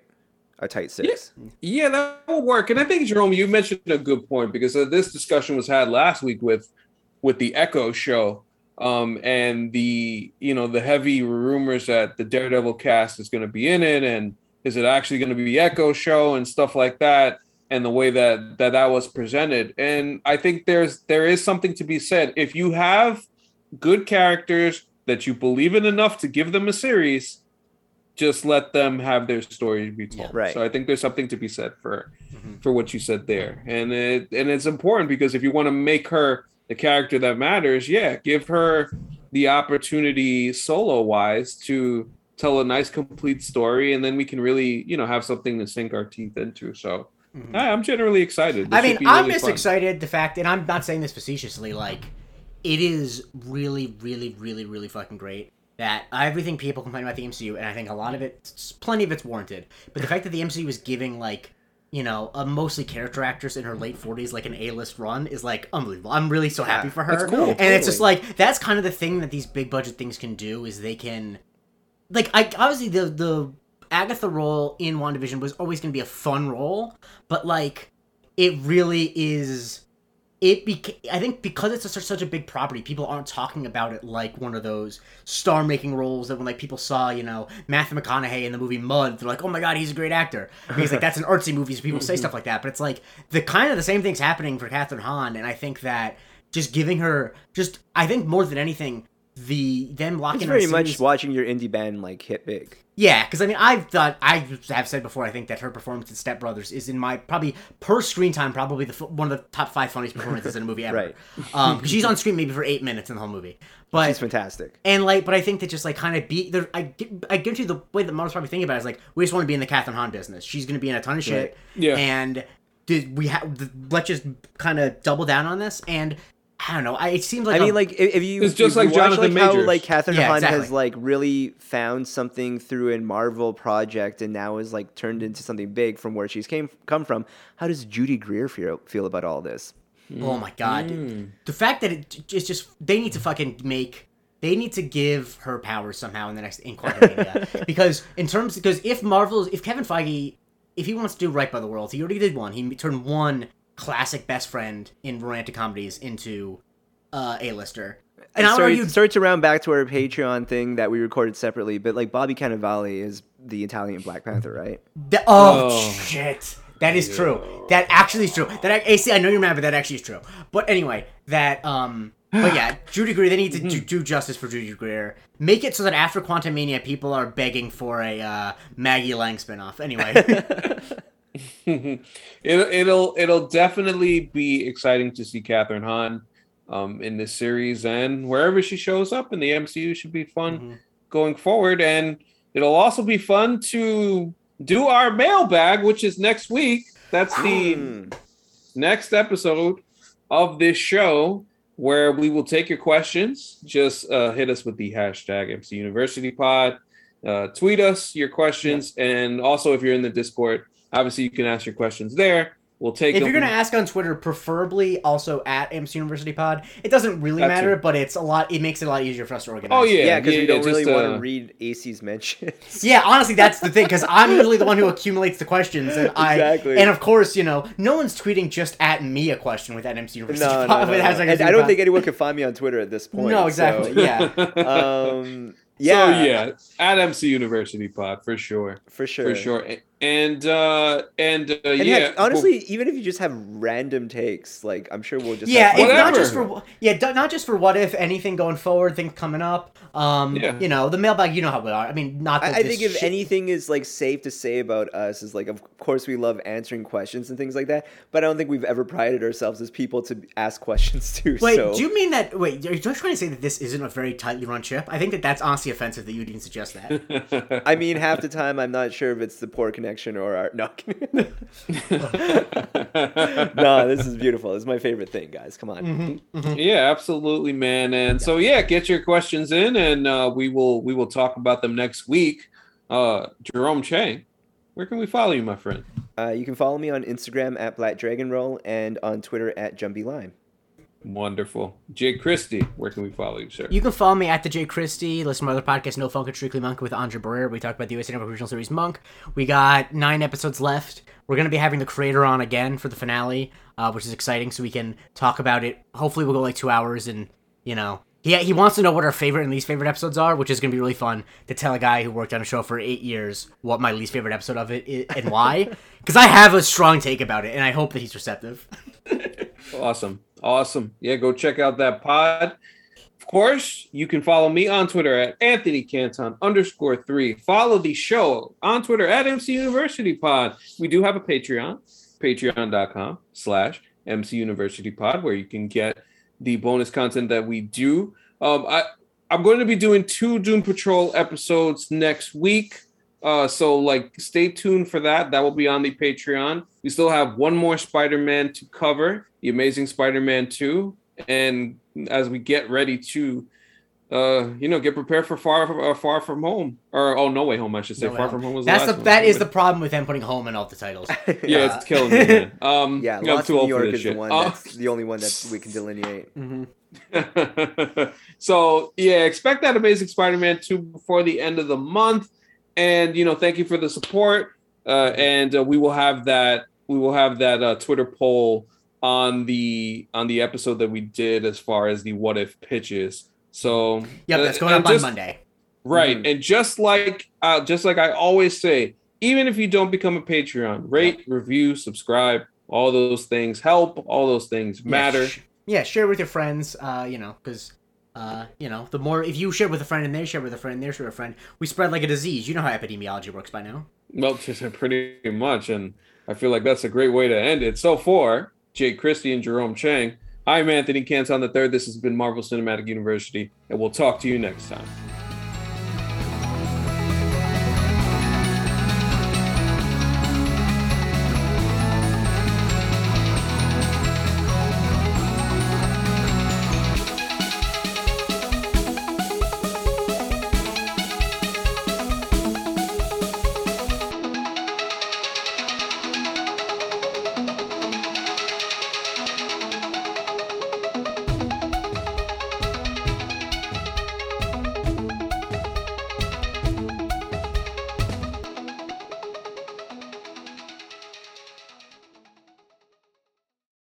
C: A tight six.
A: Yeah, that will work. And I think Jerome, you mentioned a good point because uh, this discussion was had last week with with the Echo show, um, and the you know the heavy rumors that the Daredevil cast is going to be in it, and is it actually going to be Echo show and stuff like that, and the way that that that was presented. And I think there's there is something to be said if you have good characters that you believe in enough to give them a series just let them have their story be told.
C: Right.
A: So I think there's something to be said for
B: Mhm.
A: for what you said there, and it and it's important because if you want to make her the character that matters, yeah, give her the opportunity solo wise to tell a nice complete story, and then we can really you know have something to sink our teeth into. So
B: Mhm.
A: I, I'm generally excited. This
B: I mean, I'm
A: really
B: just
A: fun.
B: excited the fact, and I'm not saying this facetiously. Like, it is really, really, really, really fucking great that everything people complain about the MCU, and I think a lot of it, plenty of it's warranted. But the fact that the MCU is giving like, you know, a mostly character actress in her late 40s like an A-list run is like unbelievable. I'm really so happy for her.
A: That's cool,
B: and it's just like that's kind of the thing that these big budget things can do is they can, like, I obviously the the Agatha role in WandaVision was always going to be a fun role, but like it really is it beca- I think because it's such such a big property, people aren't talking about it like one of those star-making roles that when like people saw, you know, Matthew McConaughey in the movie Mud, they're like, "Oh my god, he's a great actor." Because like that's an artsy movie, so people say mm-hmm. stuff like that. But it's like the kind of the same things happening for Kathryn Hahn, and I think that just giving her just I think more than anything the them locking
C: It's
B: in
C: very
B: a
C: much watching your indie band like hit big.
B: yeah, because I mean, I've thought I have said before. I think that her performance in Step Brothers is in my probably per screen time probably the one of the top five funniest performances in a movie ever.
C: Right.
B: Um, 'cause she's on screen maybe for eight minutes in the whole movie, but
C: She's fantastic.
B: and like, but I think that just like kind of be there. I get- I guarantee you the way that Marvel's probably thinking about it is like we just want to be in the Kathryn Hahn business. She's going to be in a ton of shit.
A: Yeah.
B: And did we have let's just kind of double down on this and. I don't know. I, it seems like
C: I
B: a-
C: mean, like if, if you
A: It's just
C: if you
A: like
C: watch,
A: Jonathan
C: like, how like Catherine
B: Yeah,
C: Hahn has like really found something through a Marvel project and now is like turned into something big from where she's came come from. How does Judy Greer feel feel about all this?
B: Oh my god, dude. Hmm. the fact that it, it's just they need to fucking make they need to give her powers somehow in the next in Quantumania because in terms because if Marvel's if Kevin Feige if he wants to do right by the world he already did one he turned one classic best friend in romantic comedies into uh, a lister and I would
C: sorry,
B: argue
C: sorry to round back to our Patreon thing that we recorded separately, but like Bobby Cannavale is the Italian Black Panther, right?
B: that, oh,
A: Oh.
B: shit. That is true. That actually is true. That I, AC I know you're mad but that actually is true. But anyway that um but yeah Judy Greer they need to do, do justice for Judy Greer. Make it so that after Quantumania people are begging for a uh, Maggie Lang spinoff. Anyway
A: it'll it'll it'll definitely be exciting to see Kathryn Hahn um, in this series and wherever she shows up in the MCU should be fun
B: Mhm.
A: going forward. And it'll also be fun to do our mailbag, which is next week. That's the
C: Mm.
A: next episode of this show where we will take your questions. Just uh, hit us with the hashtag MC University Pod. Uh, tweet us your questions, and also if you're in the Discord, obviously you can ask your questions there. We'll take
B: if
A: them.
B: you're gonna ask on Twitter preferably also at MC University Pod it doesn't really
A: That
B: matter
A: too.
B: but it's a lot it makes it a lot easier for us to organize
A: Oh yeah,
C: Yeah, because we don't
A: just,
C: really want
A: uh,
C: to read AC's mentions.
B: Yeah, honestly, that's the thing because I'm usually the one who accumulates the questions, and I
C: Exactly.
B: and of course, you know, no one's tweeting just at me a question with that MC University.
C: No, no,
B: pod-
C: no,
B: with
C: no.
B: hashtag
C: And I don't think anyone can find me on Twitter at this point.
B: No, exactly.
C: so-
B: Yeah,
C: um, yeah,
A: So yeah, at MC University Pod for sure,
C: for sure.
A: for sure. And uh and, uh,
C: And
A: yeah
C: heck, honestly, even if you just have random takes, like I'm sure we'll just
B: yeah,
C: have
B: if not just for yeah, not just for what if anything going forward, things coming up. Um,
A: Yeah.
B: you know, the mailbag, you know how we are. I mean, not that
C: I, I think if
B: shit-
C: anything is like safe to say about us is like, of course we love answering questions and things like that, but I don't think we've ever prided ourselves as people to ask questions too.
B: Wait,
C: so.
B: do you mean that? Wait, are you trying to say that this isn't a very tightly run ship? I think that that's honestly offensive that you would even suggest that.
C: I mean, half the time I'm not sure if it's the poor connection or our no. no, this is beautiful. This is my favorite thing, guys. Come on.
A: yeah absolutely man and so yeah get your questions in and uh we will we will talk about them next week uh jerome chang where can we follow you my friend
C: Uh, you can follow me on Instagram at Black Dragon Roll and on Twitter at Jumpy Lime.
A: Wonderful Jay christie where can we follow you sir
B: You can follow me at the Jay Christie. Listen to my other podcast, No Funk and Strictly Monk with Andre Barrera. We talked about the USA Network Original Series Monk. We got nine episodes left. We're going to be having the creator on again for the finale, uh, which is exciting. So we can talk about it. Hopefully, we'll go like two hours, and you know, he he wants to know what our favorite and least favorite episodes are, which is going to be really fun to tell a guy who worked on a show for eight years what my least favorite episode of it is and why. Because I have a strong take about it, and I hope that he's receptive.
A: Awesome. Awesome. Yeah, go check out that pod. Of course, you can follow me on Twitter at Anthony Canton underscore three. Follow the show on Twitter at MC University Pod. We do have a Patreon, patreon.com slash MC University Pod, where you can get the bonus content that we do. Um, I, I'm going to be doing two Doom Patrol episodes next week. Uh, so like stay tuned for that. That will be on the Patreon. We still have one more Spider-Man to cover, the Amazing Spider-Man 2. And as we get ready to uh, you know, get prepared for far uh, far from home. Or oh no way home, I should say.
B: No
A: far
B: Home.
A: from home was
B: That's
A: the
B: the
A: last
B: that
A: one.
B: is the problem with them putting home in all the titles.
A: yeah, it's killing me. Man. Um,
C: Yeah,
A: I'm too
C: in
A: old
C: New
A: for
C: York
A: this
C: is the
A: shit.
C: one
A: Uh,
C: that's the only one that we can delineate.
B: hmm
A: so yeah, expect that Amazing Spider-Man 2 before the end of the month. And you know, thank you for the support. Uh, and uh, we will have that we will have that uh, Twitter poll on the on the episode that we did as far as the what if pitches. So
B: Yep,
A: uh,
B: that's going
A: and
B: up on Monday.
A: Right.
C: Mhm.
A: And just like uh, just like I always say, even if you don't become a Patreon, rate, review, subscribe, all those things help, all those things
B: Yeah,
A: matter.
B: sh- Yeah, share with your friends. Uh, you know, because uh, you know, the more if you share with a friend and they share with a friend, and they share with a friend, we spread like a disease. You know how epidemiology works by now.
A: Well, pretty much. And I feel like that's a great way to end it. So far, Jake Christie and Jerome Chang, I'm Anthony Canton the third. This has been Marvel Cinematic University, and we'll talk to you next time.